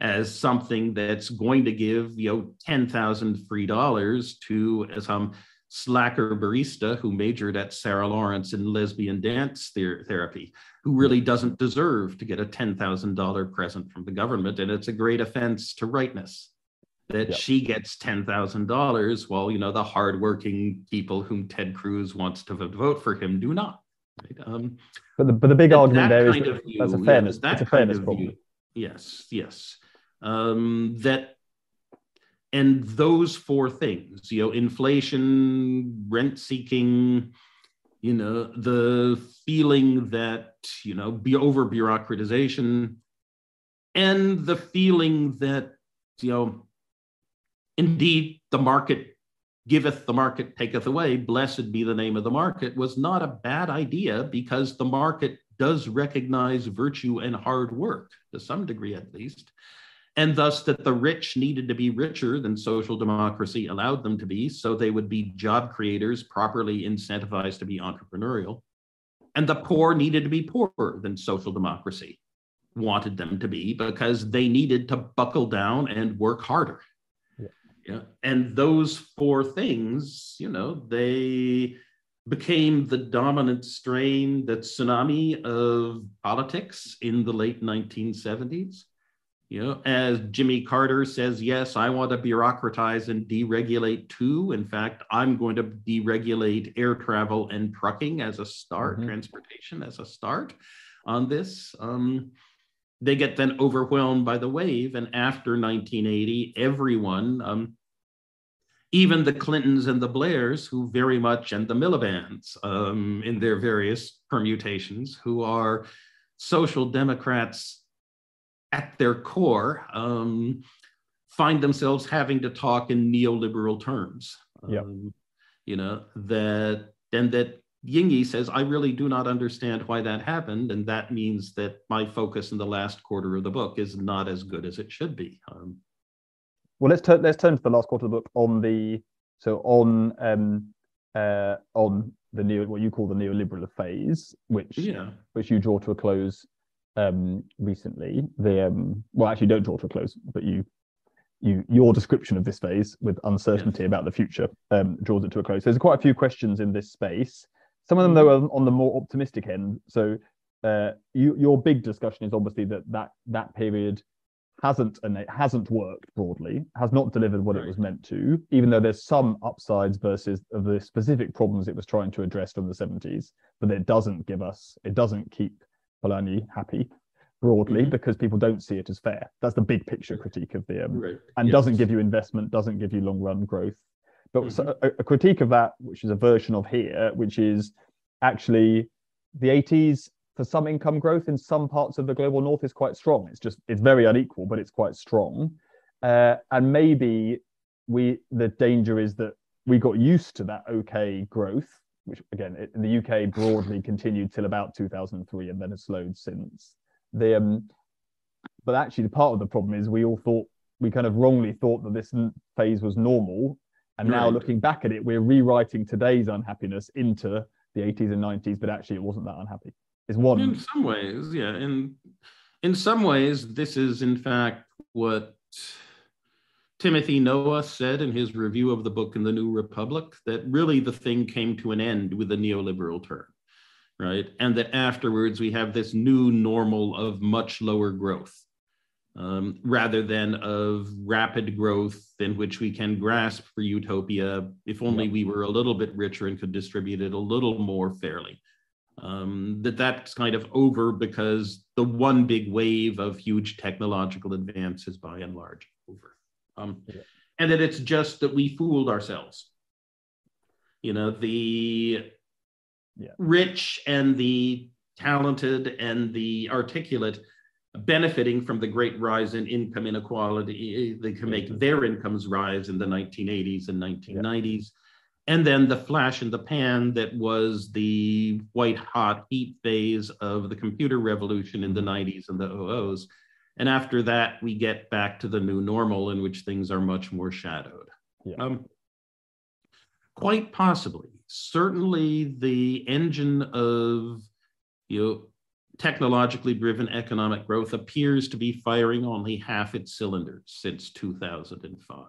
as something that's going to give you know 10,000 free dollars to some slacker barista who majored at Sarah Lawrence in lesbian dance ther- therapy, who really doesn't deserve to get a $10,000 present from the government. And it's a great offense to rightness that yep. she gets $10,000 while, you know, the hardworking people whom Ted Cruz wants to vote for him do not. Right? Um, but, the, but the big argument there is that view, that's a fairness, yeah, that it's a fairness problem. View, yes, yes. Um, that and those four things you know inflation rent seeking you know the feeling that you know be over bureaucratization and the feeling that you know indeed the market giveth the market taketh away blessed be the name of the market was not a bad idea because the market does recognize virtue and hard work to some degree at least and thus that the rich needed to be richer than social democracy allowed them to be, so they would be job creators, properly incentivized to be entrepreneurial. And the poor needed to be poorer than social democracy wanted them to be because they needed to buckle down and work harder. Yeah. And those four things, you know, they became the dominant strain, that tsunami of politics in the late 1970s. You know, as Jimmy Carter says, yes, I want to bureaucratize and deregulate too. In fact, I'm going to deregulate air travel and trucking as a start, mm-hmm. transportation as a start on this. Um, they get then overwhelmed by the wave. And after 1980, everyone, um, even the Clintons and the Blairs, who very much, and the Miliband's um, in their various permutations, who are social democrats at their core, um, find themselves having to talk in neoliberal terms. Yep. Um, you know, that, and that Yingyi says, I really do not understand why that happened. And that means that my focus in the last quarter of the book is not as good as it should be. Um, well, let's turn let's turn to the last quarter of the book on the so on um uh on the neo what you call the neoliberal phase, which yeah. which you draw to a close um recently. The um well actually don't draw to a close, but you you your description of this phase with uncertainty yes. about the future um draws it to a close. There's quite a few questions in this space. Some of them, though, mm-hmm. are on the more optimistic end. So, uh, you, your big discussion is obviously that that that period hasn't and it hasn't worked broadly, has not delivered what right. it was meant to, even though there's some upsides versus of the specific problems it was trying to address from the 70s. But it doesn't give us, it doesn't keep Polanyi happy broadly mm-hmm. because people don't see it as fair. That's the big picture critique of the um, right. and yes. doesn't give you investment, doesn't give you long run growth. But mm-hmm. a, a, critique of that, which is a version of here, which is actually the 80s for some income growth in some parts of the global north is quite strong. It's just it's very unequal, but it's quite strong. Uh, and maybe we the danger is that we got used to that okay growth, which again in the UK broadly continued till about 2003 and then has slowed since. The um, but actually the part of the problem is we all thought we kind of wrongly thought that this phase was normal and now right. looking back at it, we're rewriting today's unhappiness into the 80s and 90s, but actually it wasn't that unhappy. It's one. In some ways, yeah. In in some ways, this is in fact what Timothy Noah said in his review of the book in the New Republic that really the thing came to an end with the neoliberal turn, right? And that afterwards we have this new normal of much lower growth um, rather than of rapid growth in which we can grasp for utopia if only we were a little bit richer and could distribute it a little more fairly. Um, that that's kind of over because the one big wave of huge technological advance is by and large over. Um, yeah. And that it's just that we fooled ourselves. You know, the yeah. rich and the talented and the articulate benefiting from the great rise in income inequality. Eh, eh, they can make their incomes rise in the 1980s and 1990s. Yeah. And then the flash in the pan that was the white hot heat phase of the computer revolution in the mm-hmm. 90s and the oh OOs. And after that, we get back to the new normal in which things are much more shadowed. Yeah. Um, quite possibly. Certainly, the engine of you know, technologically driven economic growth appears to be firing only half its cylinders since 2005.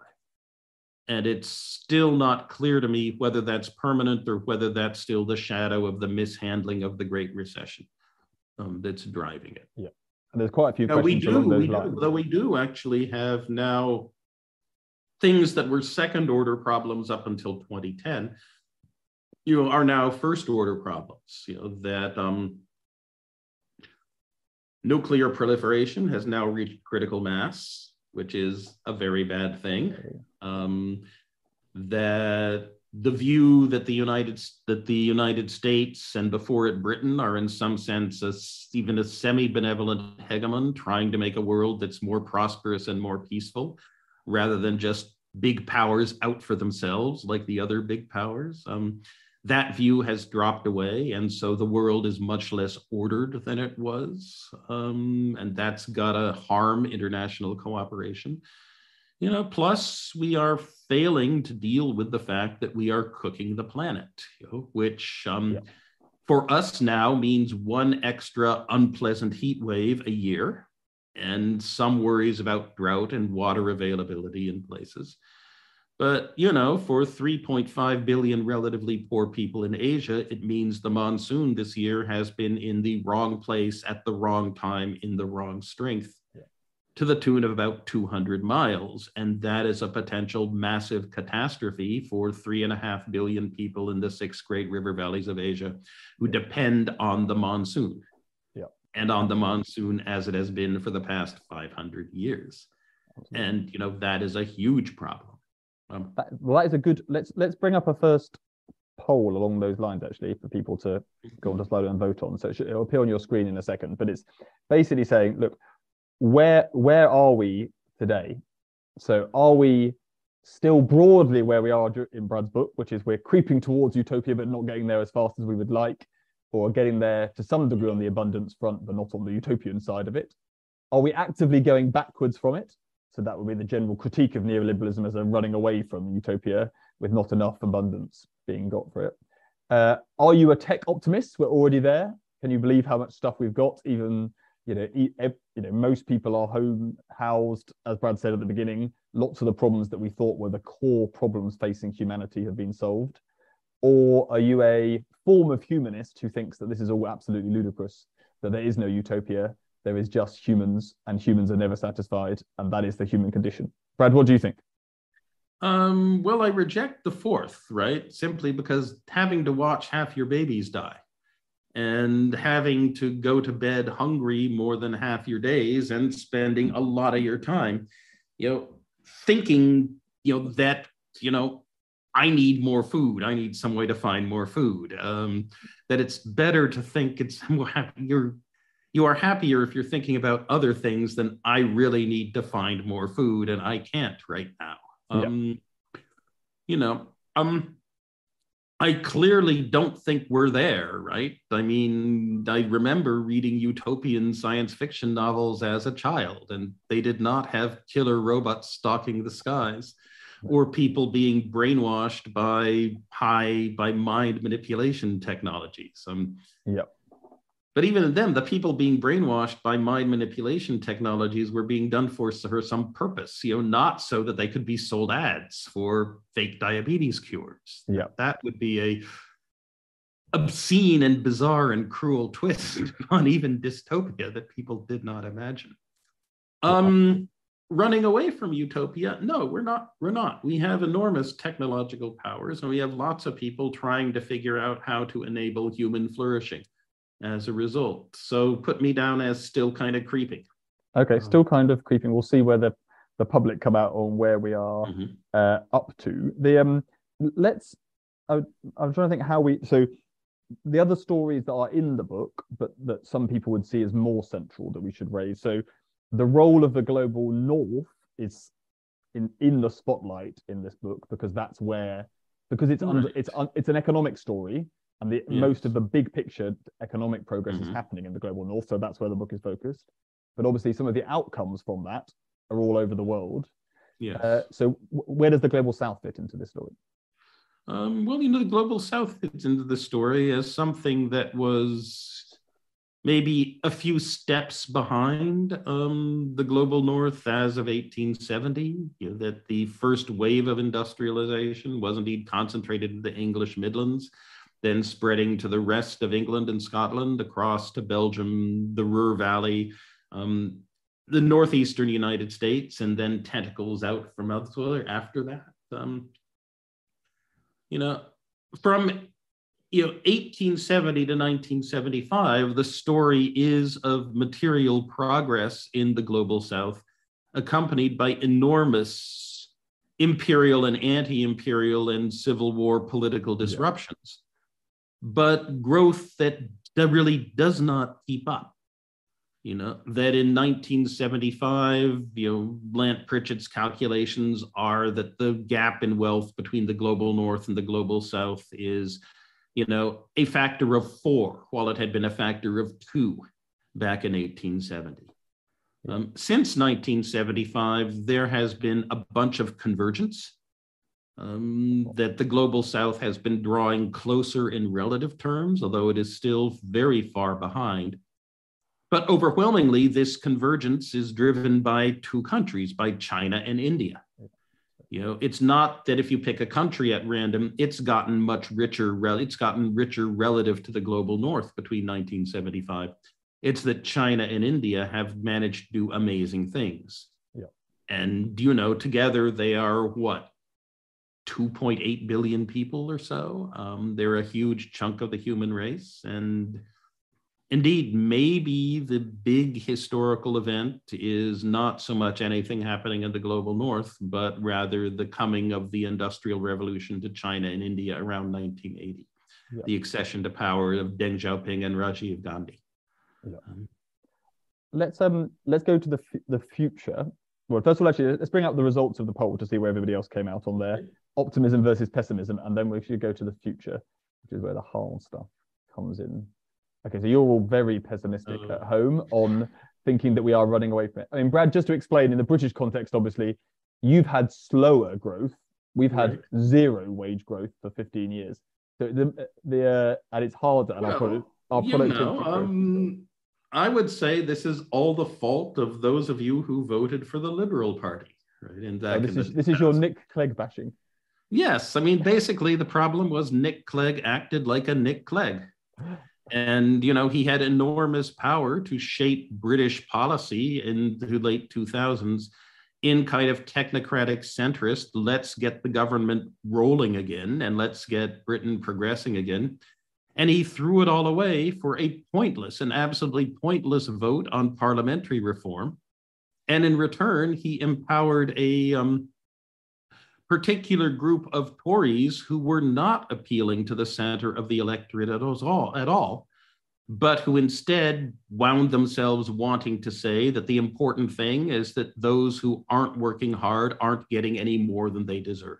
And it's still not clear to me whether that's permanent or whether that's still the shadow of the mishandling of the Great Recession um, that's driving it. Yeah. And there's quite a few now, questions we do, we lines. Do, though we do actually have now things that were second order problems up until 2010 you know are now first order problems you know that um, Nuclear proliferation has now reached critical mass, which is a very bad thing. Um, that the view that the United that the United States and before it Britain are in some sense a, even a semi-benevolent hegemon trying to make a world that's more prosperous and more peaceful, rather than just big powers out for themselves like the other big powers. Um, that view has dropped away. And so the world is much less ordered than it was. Um, and that's got to harm international cooperation. You know, plus we are failing to deal with the fact that we are cooking the planet, you know, which um, yeah. for us now means one extra unpleasant heat wave a year and some worries about drought and water availability in places. But, you know, for 3.5 billion relatively poor people in Asia, it means the monsoon this year has been in the wrong place at the wrong time in the wrong strength yeah. to the tune of about 200 miles. And that is a potential massive catastrophe for three and a half billion people in the six great river valleys of Asia who depend on the monsoon. Yeah. And on the monsoon as it has been for the past 500 years. And, you know, that is a huge problem. Um, that, well, that is a good. Let's let's bring up a first poll along those lines actually for people to go on to slide and vote on. So it should, it'll appear on your screen in a second, but it's basically saying, look, where where are we today? So are we still broadly where we are in Brad's book, which is we're creeping towards utopia but not getting there as fast as we would like, or getting there to some degree on the abundance front but not on the utopian side of it? Are we actively going backwards from it? So that would be the general critique of neoliberalism as a running away from utopia with not enough abundance being got for it. Uh, are you a tech optimist? We're already there. Can you believe how much stuff we've got? Even you know, e- you know, most people are home housed, as Brad said at the beginning. Lots of the problems that we thought were the core problems facing humanity have been solved. Or are you a form of humanist who thinks that this is all absolutely ludicrous, that there is no utopia, there is just humans, and humans are never satisfied, and that is the human condition. Brad, what do you think? Um, well, I reject the fourth, right? Simply because having to watch half your babies die and having to go to bed hungry more than half your days and spending a lot of your time, you know, thinking, you know, that, you know, I need more food. I need some way to find more food. Um, that it's better to think it's you're you are happier if you're thinking about other things than I really need to find more food and I can't right now. Um, yeah. You know, um, I clearly don't think we're there, right? I mean, I remember reading utopian science fiction novels as a child, and they did not have killer robots stalking the skies or people being brainwashed by high by mind manipulation technologies. Um, yep. But even in them, the people being brainwashed by mind manipulation technologies were being done for, for some purpose, you know, not so that they could be sold ads for fake diabetes cures. Yeah. That would be a obscene and bizarre and cruel twist on even dystopia that people did not imagine. Um, running away from utopia no we're not we're not we have enormous technological powers and we have lots of people trying to figure out how to enable human flourishing as a result. So put me down as still kind of creeping. Okay, uh-huh. still kind of creeping. We'll see where the, the public come out on where we are mm-hmm. uh, up to. The um, let's. I, I'm trying to think how we. So the other stories that are in the book, but that some people would see as more central that we should raise. So the role of the global north is in in the spotlight in this book because that's where because it's right. under, it's it's an economic story and the, yes. most of the big picture economic progress mm-hmm. is happening in the global north. So that's where the book is focused. But obviously, some of the outcomes from that are all over the world. Yeah. Uh, so w- where does the global south fit into this story? Um, well, you know, the global south fits into the story as something that was maybe a few steps behind um, the global north as of 1870. You know, that the first wave of industrialization was indeed concentrated in the English Midlands then spreading to the rest of England and Scotland, across to Belgium, the Ruhr Valley, um, the northeastern United States, and then tentacles out from elsewhere after that. Um, you know, from you know 1870 to 1975, the story is of material progress in the global South, accompanied by enormous imperial and anti-imperial and civil war political disruptions but growth that, really does not keep up. You know, that in 1975, you know, Lant Pritchett's calculations are that the gap in wealth between the global north and the global south is, you know, a factor of four, while it had been a factor of two back in 1870. Um, since 1975, there has been a bunch of convergence um, that the global south has been drawing closer in relative terms, although it is still very far behind. But overwhelmingly, this convergence is driven by two countries, by China and India. You know, it's not that if you pick a country at random, it's gotten much richer. It's gotten richer relative to the global north between 1975. It's that China and India have managed to do amazing things. Yeah. And you know, together they are what 2.8 billion people or so. Um, they're a huge chunk of the human race. And indeed, maybe the big historical event is not so much anything happening in the global north, but rather the coming of the Industrial Revolution to China and India around 1980, yeah. the accession to power of Deng Xiaoping and Rajiv Gandhi. Yeah. Um, let's um let's go to the f- the future. Well, first of all, actually, let's bring up the results of the poll to see where everybody else came out on there optimism versus pessimism, and then we should go to the future, which is where the whole stuff comes in. Okay, so you're all very pessimistic uh, at home on thinking that we are running away from it. I mean, Brad, just to explain, in the British context, obviously, you've had slower growth. We've had right. zero wage growth for 15 years. So the the uh, and it's hard. And well, our product, our. You know, um, I would say this is all the fault of those of you who voted for the Liberal Party. Right, and oh, this is this is your Nick Clegg bashing. Yes, I mean basically the problem was Nick Clegg acted like a Nick Clegg. And you know, he had enormous power to shape British policy in the late 2000s in kind of technocratic centrist, let's get the government rolling again and let's get Britain progressing again. And he threw it all away for a pointless, an absolutely pointless vote on parliamentary reform. And in return, he empowered a um, particular group of Tories who were not appealing to the center of the electorate at all, at all, but who instead wound themselves wanting to say that the important thing is that those who aren't working hard aren't getting any more than they deserve.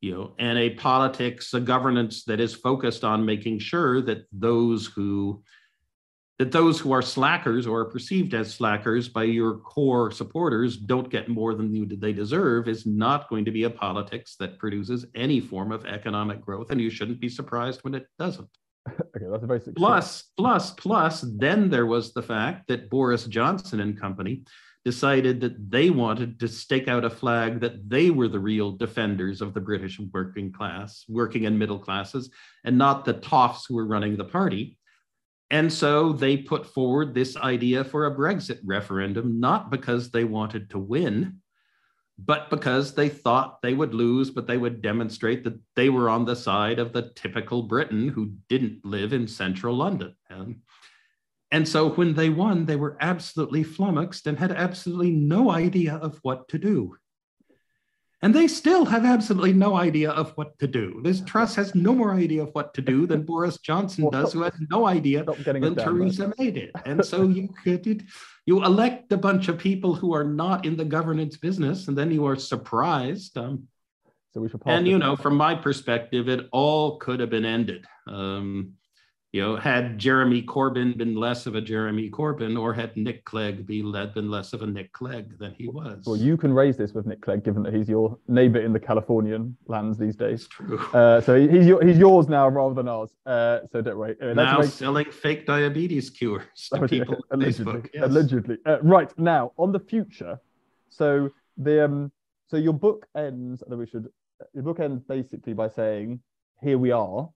You know, and a politics, a governance that is focused on making sure that those who that those who are slackers or are perceived as slackers by your core supporters don't get more than you, they deserve is not going to be a politics that produces any form of economic growth, and you shouldn't be surprised when it doesn't. okay, that's a very plus, plus, plus. Then there was the fact that Boris Johnson and company decided that they wanted to stake out a flag that they were the real defenders of the British working class, working and middle classes, and not the toffs who were running the party. And so they put forward this idea for a Brexit referendum, not because they wanted to win, but because they thought they would lose, but they would demonstrate that they were on the side of the typical Briton who didn't live in central London. And, and so when they won, they were absolutely flummoxed and had absolutely no idea of what to do. And they still have absolutely no idea of what to do. Liz Truss has no more idea of what to do than Boris Johnson well, does, who has no idea than Theresa May did. And so you could you elect a bunch of people who are not in the governance business, and then you are surprised. Um, so we should. And you know, from my perspective, it all could have been ended. Um, you know, had Jeremy Corbyn been less of a Jeremy Corbyn, or had Nick Clegg be led, been less of a Nick Clegg than he was. Well, you can raise this with Nick Clegg, given that he's your neighbour in the Californian lands these days. It's true. Uh, so he's your, he's yours now rather than ours. Uh, so don't worry. Uh, now make... selling fake diabetes cures to oh, people yeah. allegedly. Yes. Allegedly. Uh, right now on the future. So the um, so your book ends. That we should. Your book ends basically by saying, "Here we are."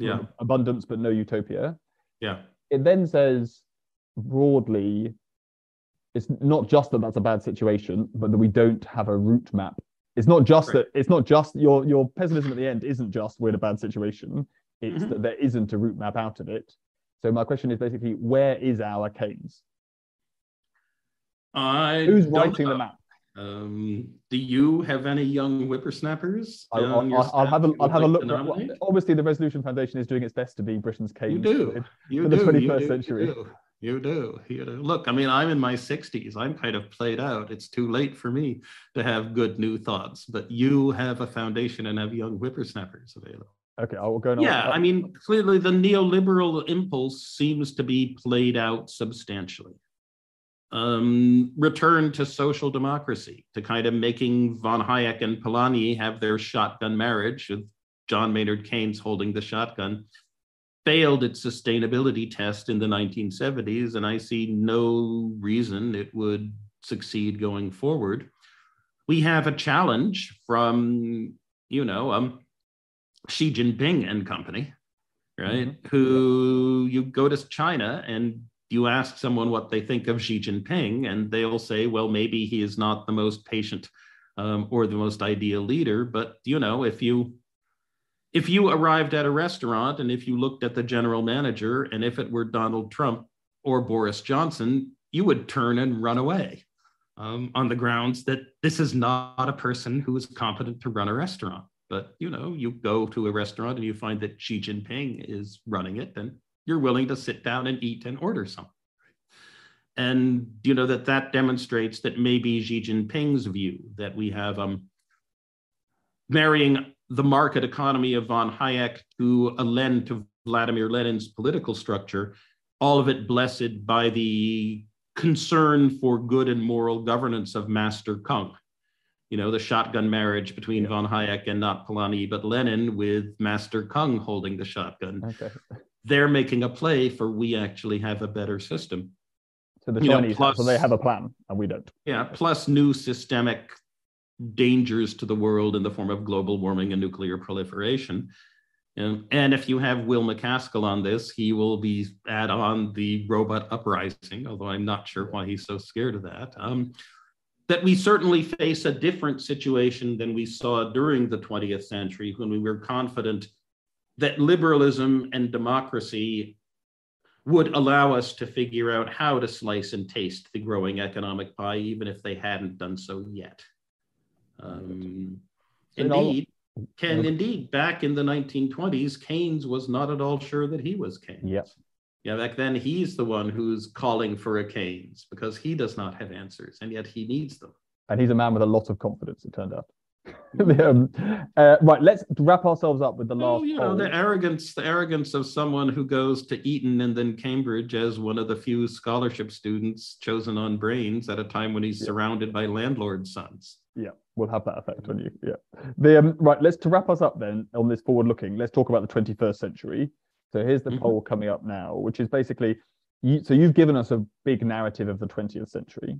Yeah. abundance but no utopia. Yeah. It then says broadly it's not just that that's a bad situation but that we don't have a route map. It's not just right. that it's not just your your pessimism at the end isn't just we're in a bad situation. It's mm-hmm. that there isn't a route map out of it. So my question is basically where is our Keynes I who's writing the map um, do you have any young whippersnappers? I, will have a, I'll have a look. Obviously, the Resolution Foundation is doing its best to be Britain's Keynes you do. You for do. the 21st you do. century. You do. You do. You do. Look, I mean, I'm in my 60s. I'm kind of played out. It's too late for me to have good new thoughts, but you have a foundation and have young whippersnappers available. Okay, I will go. Now. Yeah, I mean, clearly the neoliberal impulse seems to be played out substantially um, return to social democracy, to kind of making von Hayek and Polanyi have their shotgun marriage with John Maynard Keynes holding the shotgun, failed its sustainability test in the 1970s, and I see no reason it would succeed going forward. we have a challenge from, you know, um, Xi Jinping and company, right? Mm-hmm. Who you go to China and you ask someone what they think of Xi Jinping, and they'll say, well, maybe he is not the most patient um, or the most ideal leader. But you know, if you if you arrived at a restaurant and if you looked at the general manager, and if it were Donald Trump or Boris Johnson, you would turn and run away um, on the grounds that this is not a person who is competent to run a restaurant. But you know, you go to a restaurant and you find that Xi Jinping is running it, and you're willing to sit down and eat and order something. And you know that that demonstrates that maybe Xi Jinping's view that we have um, marrying the market economy of von Hayek to a lend to Vladimir Lenin's political structure, all of it blessed by the concern for good and moral governance of Master Kung. You know, the shotgun marriage between von Hayek and not Polanyi, but Lenin with Master Kung holding the shotgun. Okay. They're making a play for we actually have a better system. So the Chinese, know, plus, so they have a plan and we don't. Yeah, plus new systemic dangers to the world in the form of global warming and nuclear proliferation. And, and if you have Will MacAskill on this, he will be add on the robot uprising, although I'm not sure why he's so scared of that. Um, that we certainly face a different situation than we saw during the 20th century when we were confident that liberalism and democracy would allow us to figure out how to slice and taste the growing economic pie, even if they hadn't done so yet. Um, indeed, Ken, indeed, back in the 1920s, Keynes was not at all sure that he was Keynes. Yep. Yeah, back then he's the one who's calling for a Keynes because he does not have answers, and yet he needs them. And he's a man with a lot of confidence, it turned out. um, uh, right, let's wrap ourselves up with the last. Oh, you know, the arrogance, the arrogance of someone who goes to Eton and then Cambridge as one of the few scholarship students chosen on brains at a time when he's yeah. surrounded by landlord sons. Yeah, we'll have that effect on you. Yeah. The um, right. Let's to wrap us up then on this forward looking. Let's talk about the 21st century. So here's the mm-hmm. poll coming up now, which is basically you, so you've given us a big narrative of the 20th century,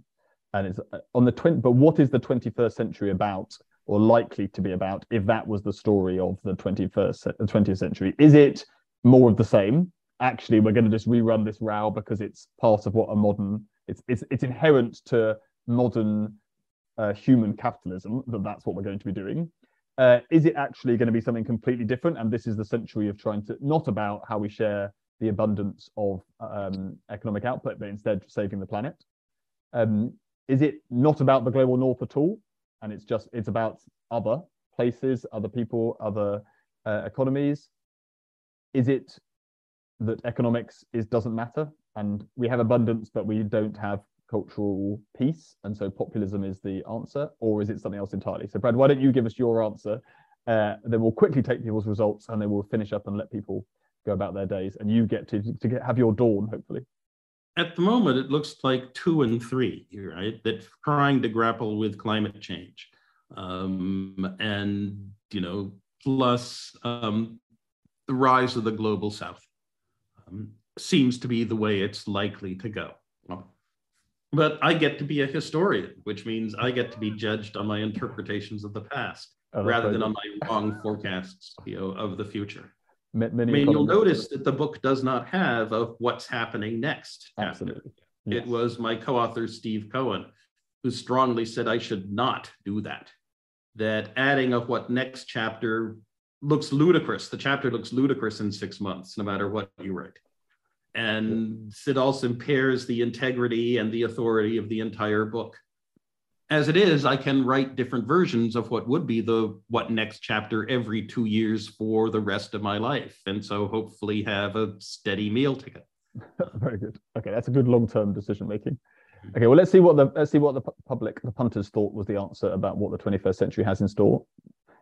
and it's uh, on the 20. But what is the 21st century about? Or likely to be about if that was the story of the 21st the 20th century. Is it more of the same? Actually we're going to just rerun this row because it's part of what a modern it's it's, it's inherent to modern uh, human capitalism that that's what we're going to be doing. Uh, is it actually going to be something completely different? And this is the century of trying to not about how we share the abundance of um, economic output but instead saving the planet. Um, is it not about the global north at all and it's just it's about other places, other people, other uh, economies. Is it that economics is doesn't matter and we have abundance, but we don't have cultural peace, and so populism is the answer, or is it something else entirely? So, Brad, why don't you give us your answer? Uh, then we'll quickly take people's results, and then we'll finish up and let people go about their days, and you get to to get, have your dawn, hopefully at the moment, it looks like two and three, right? That trying to grapple with climate change, um, and you know, plus um, the rise of the global south um, seems to be the way it's likely to go. But I get to be a historian, which means I get to be judged on my interpretations of the past oh, rather than on my wrong forecasts you know, of the future. Many I mean, you'll notice that the book does not have of what's happening next. Absolutely. Yes. It was my co-author Steve Cohen who strongly said I should not do that. That adding of what next chapter looks ludicrous. The chapter looks ludicrous in six months, no matter what you write. And it also impairs the integrity and the authority of the entire book as it is, I can write different versions of what would be the what next chapter every two years for the rest of my life. And so hopefully have a steady meal ticket. Very good. Okay, that's a good long-term decision making. Mm-hmm. Okay, well let's see what the let's see what the public, the punters thought was the answer about what the 21st century has in store.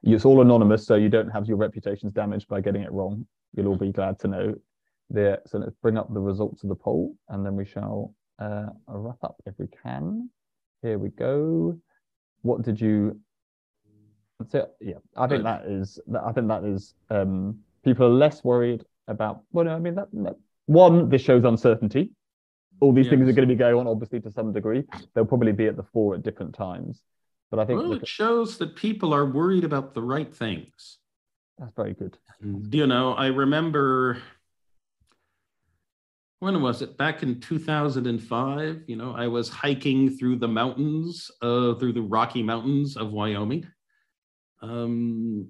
It's all anonymous, so you don't have your reputations damaged by getting it wrong. You'll all be glad to know. There, so let's bring up the results of the poll, and then we shall uh, wrap up if we can. Here we go. What did you? So yeah, I think that is. I think that is. Um, people are less worried about. Well, no, I mean that, that one. This shows uncertainty. All these yes. things are going to be going on, obviously, to some degree. They'll probably be at the fore at different times. But I think well, it shows that people are worried about the right things. That's very good. Do you know, I remember when was it? Back in 2005, you know, I was hiking through the mountains, uh, through the Rocky Mountains of Wyoming, um,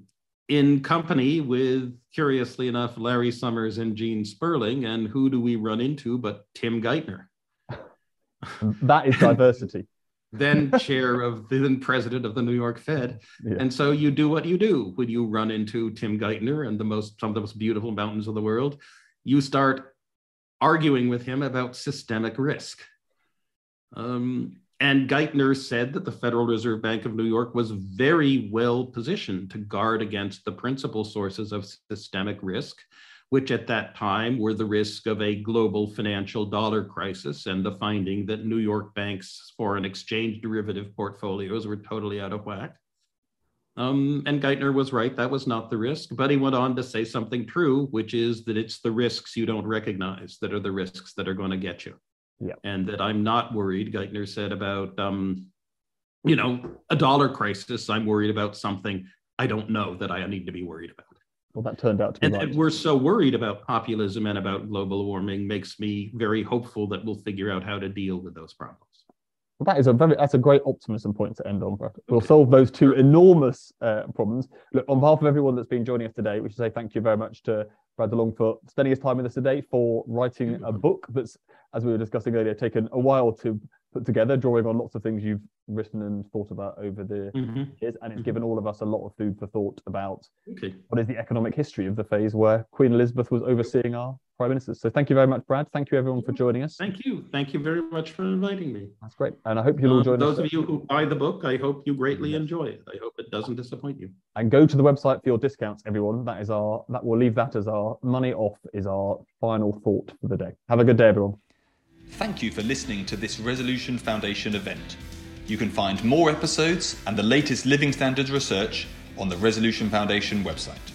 in company with, curiously enough, Larry Summers and Gene Sperling. And who do we run into but Tim Geithner? that is diversity. then chair of the, then president of the New York Fed. Yeah. And so you do what you do when you run into Tim Geithner and the most some of the most beautiful mountains of the world. You start arguing with him about systemic risk. Um, and Geithner said that the Federal Reserve Bank of New York was very well positioned to guard against the principal sources of systemic risk which at that time were the risk of a global financial dollar crisis and the finding that New York banks' foreign exchange derivative portfolios were totally out of whack. Um, and Geithner was right, that was not the risk. But he went on to say something true, which is that it's the risks you don't recognize that are the risks that are going to get you. Yeah. And that I'm not worried, Geithner said, about, um, you know, a dollar crisis. I'm worried about something I don't know that I need to be worried about. Well, that turned out to be and, right. and we're so worried about populism and about global warming makes me very hopeful that we'll figure out how to deal with those problems. Well, that is a very that's a great optimism point to end on. We'll okay. solve those two enormous uh, problems. Look, on behalf of everyone that's been joining us today, we should say thank you very much to Brad DeLong for spending his time with us today, for writing a book that's, as we were discussing earlier, taken a while to put together, drawing on lots of things you've written and thought about over the mm-hmm. years, and it's mm-hmm. given all of us a lot of food for thought about okay. what is the economic history of the phase where Queen Elizabeth was overseeing our prime ministers. So thank you very much, Brad. Thank you everyone for joining us. Thank you. Thank you very much for inviting me. That's great, and I hope you'll all um, join those us. Those of you who buy the book, I hope you greatly yes. enjoy it. I hope it doesn't disappoint you. And go to the website for your discounts, everyone. That is our that we'll leave that as our money off is our final thought for the day. Have a good day, everyone. Thank you for listening to this Resolution Foundation event. You can find more episodes and the latest living standards research on the Resolution Foundation website.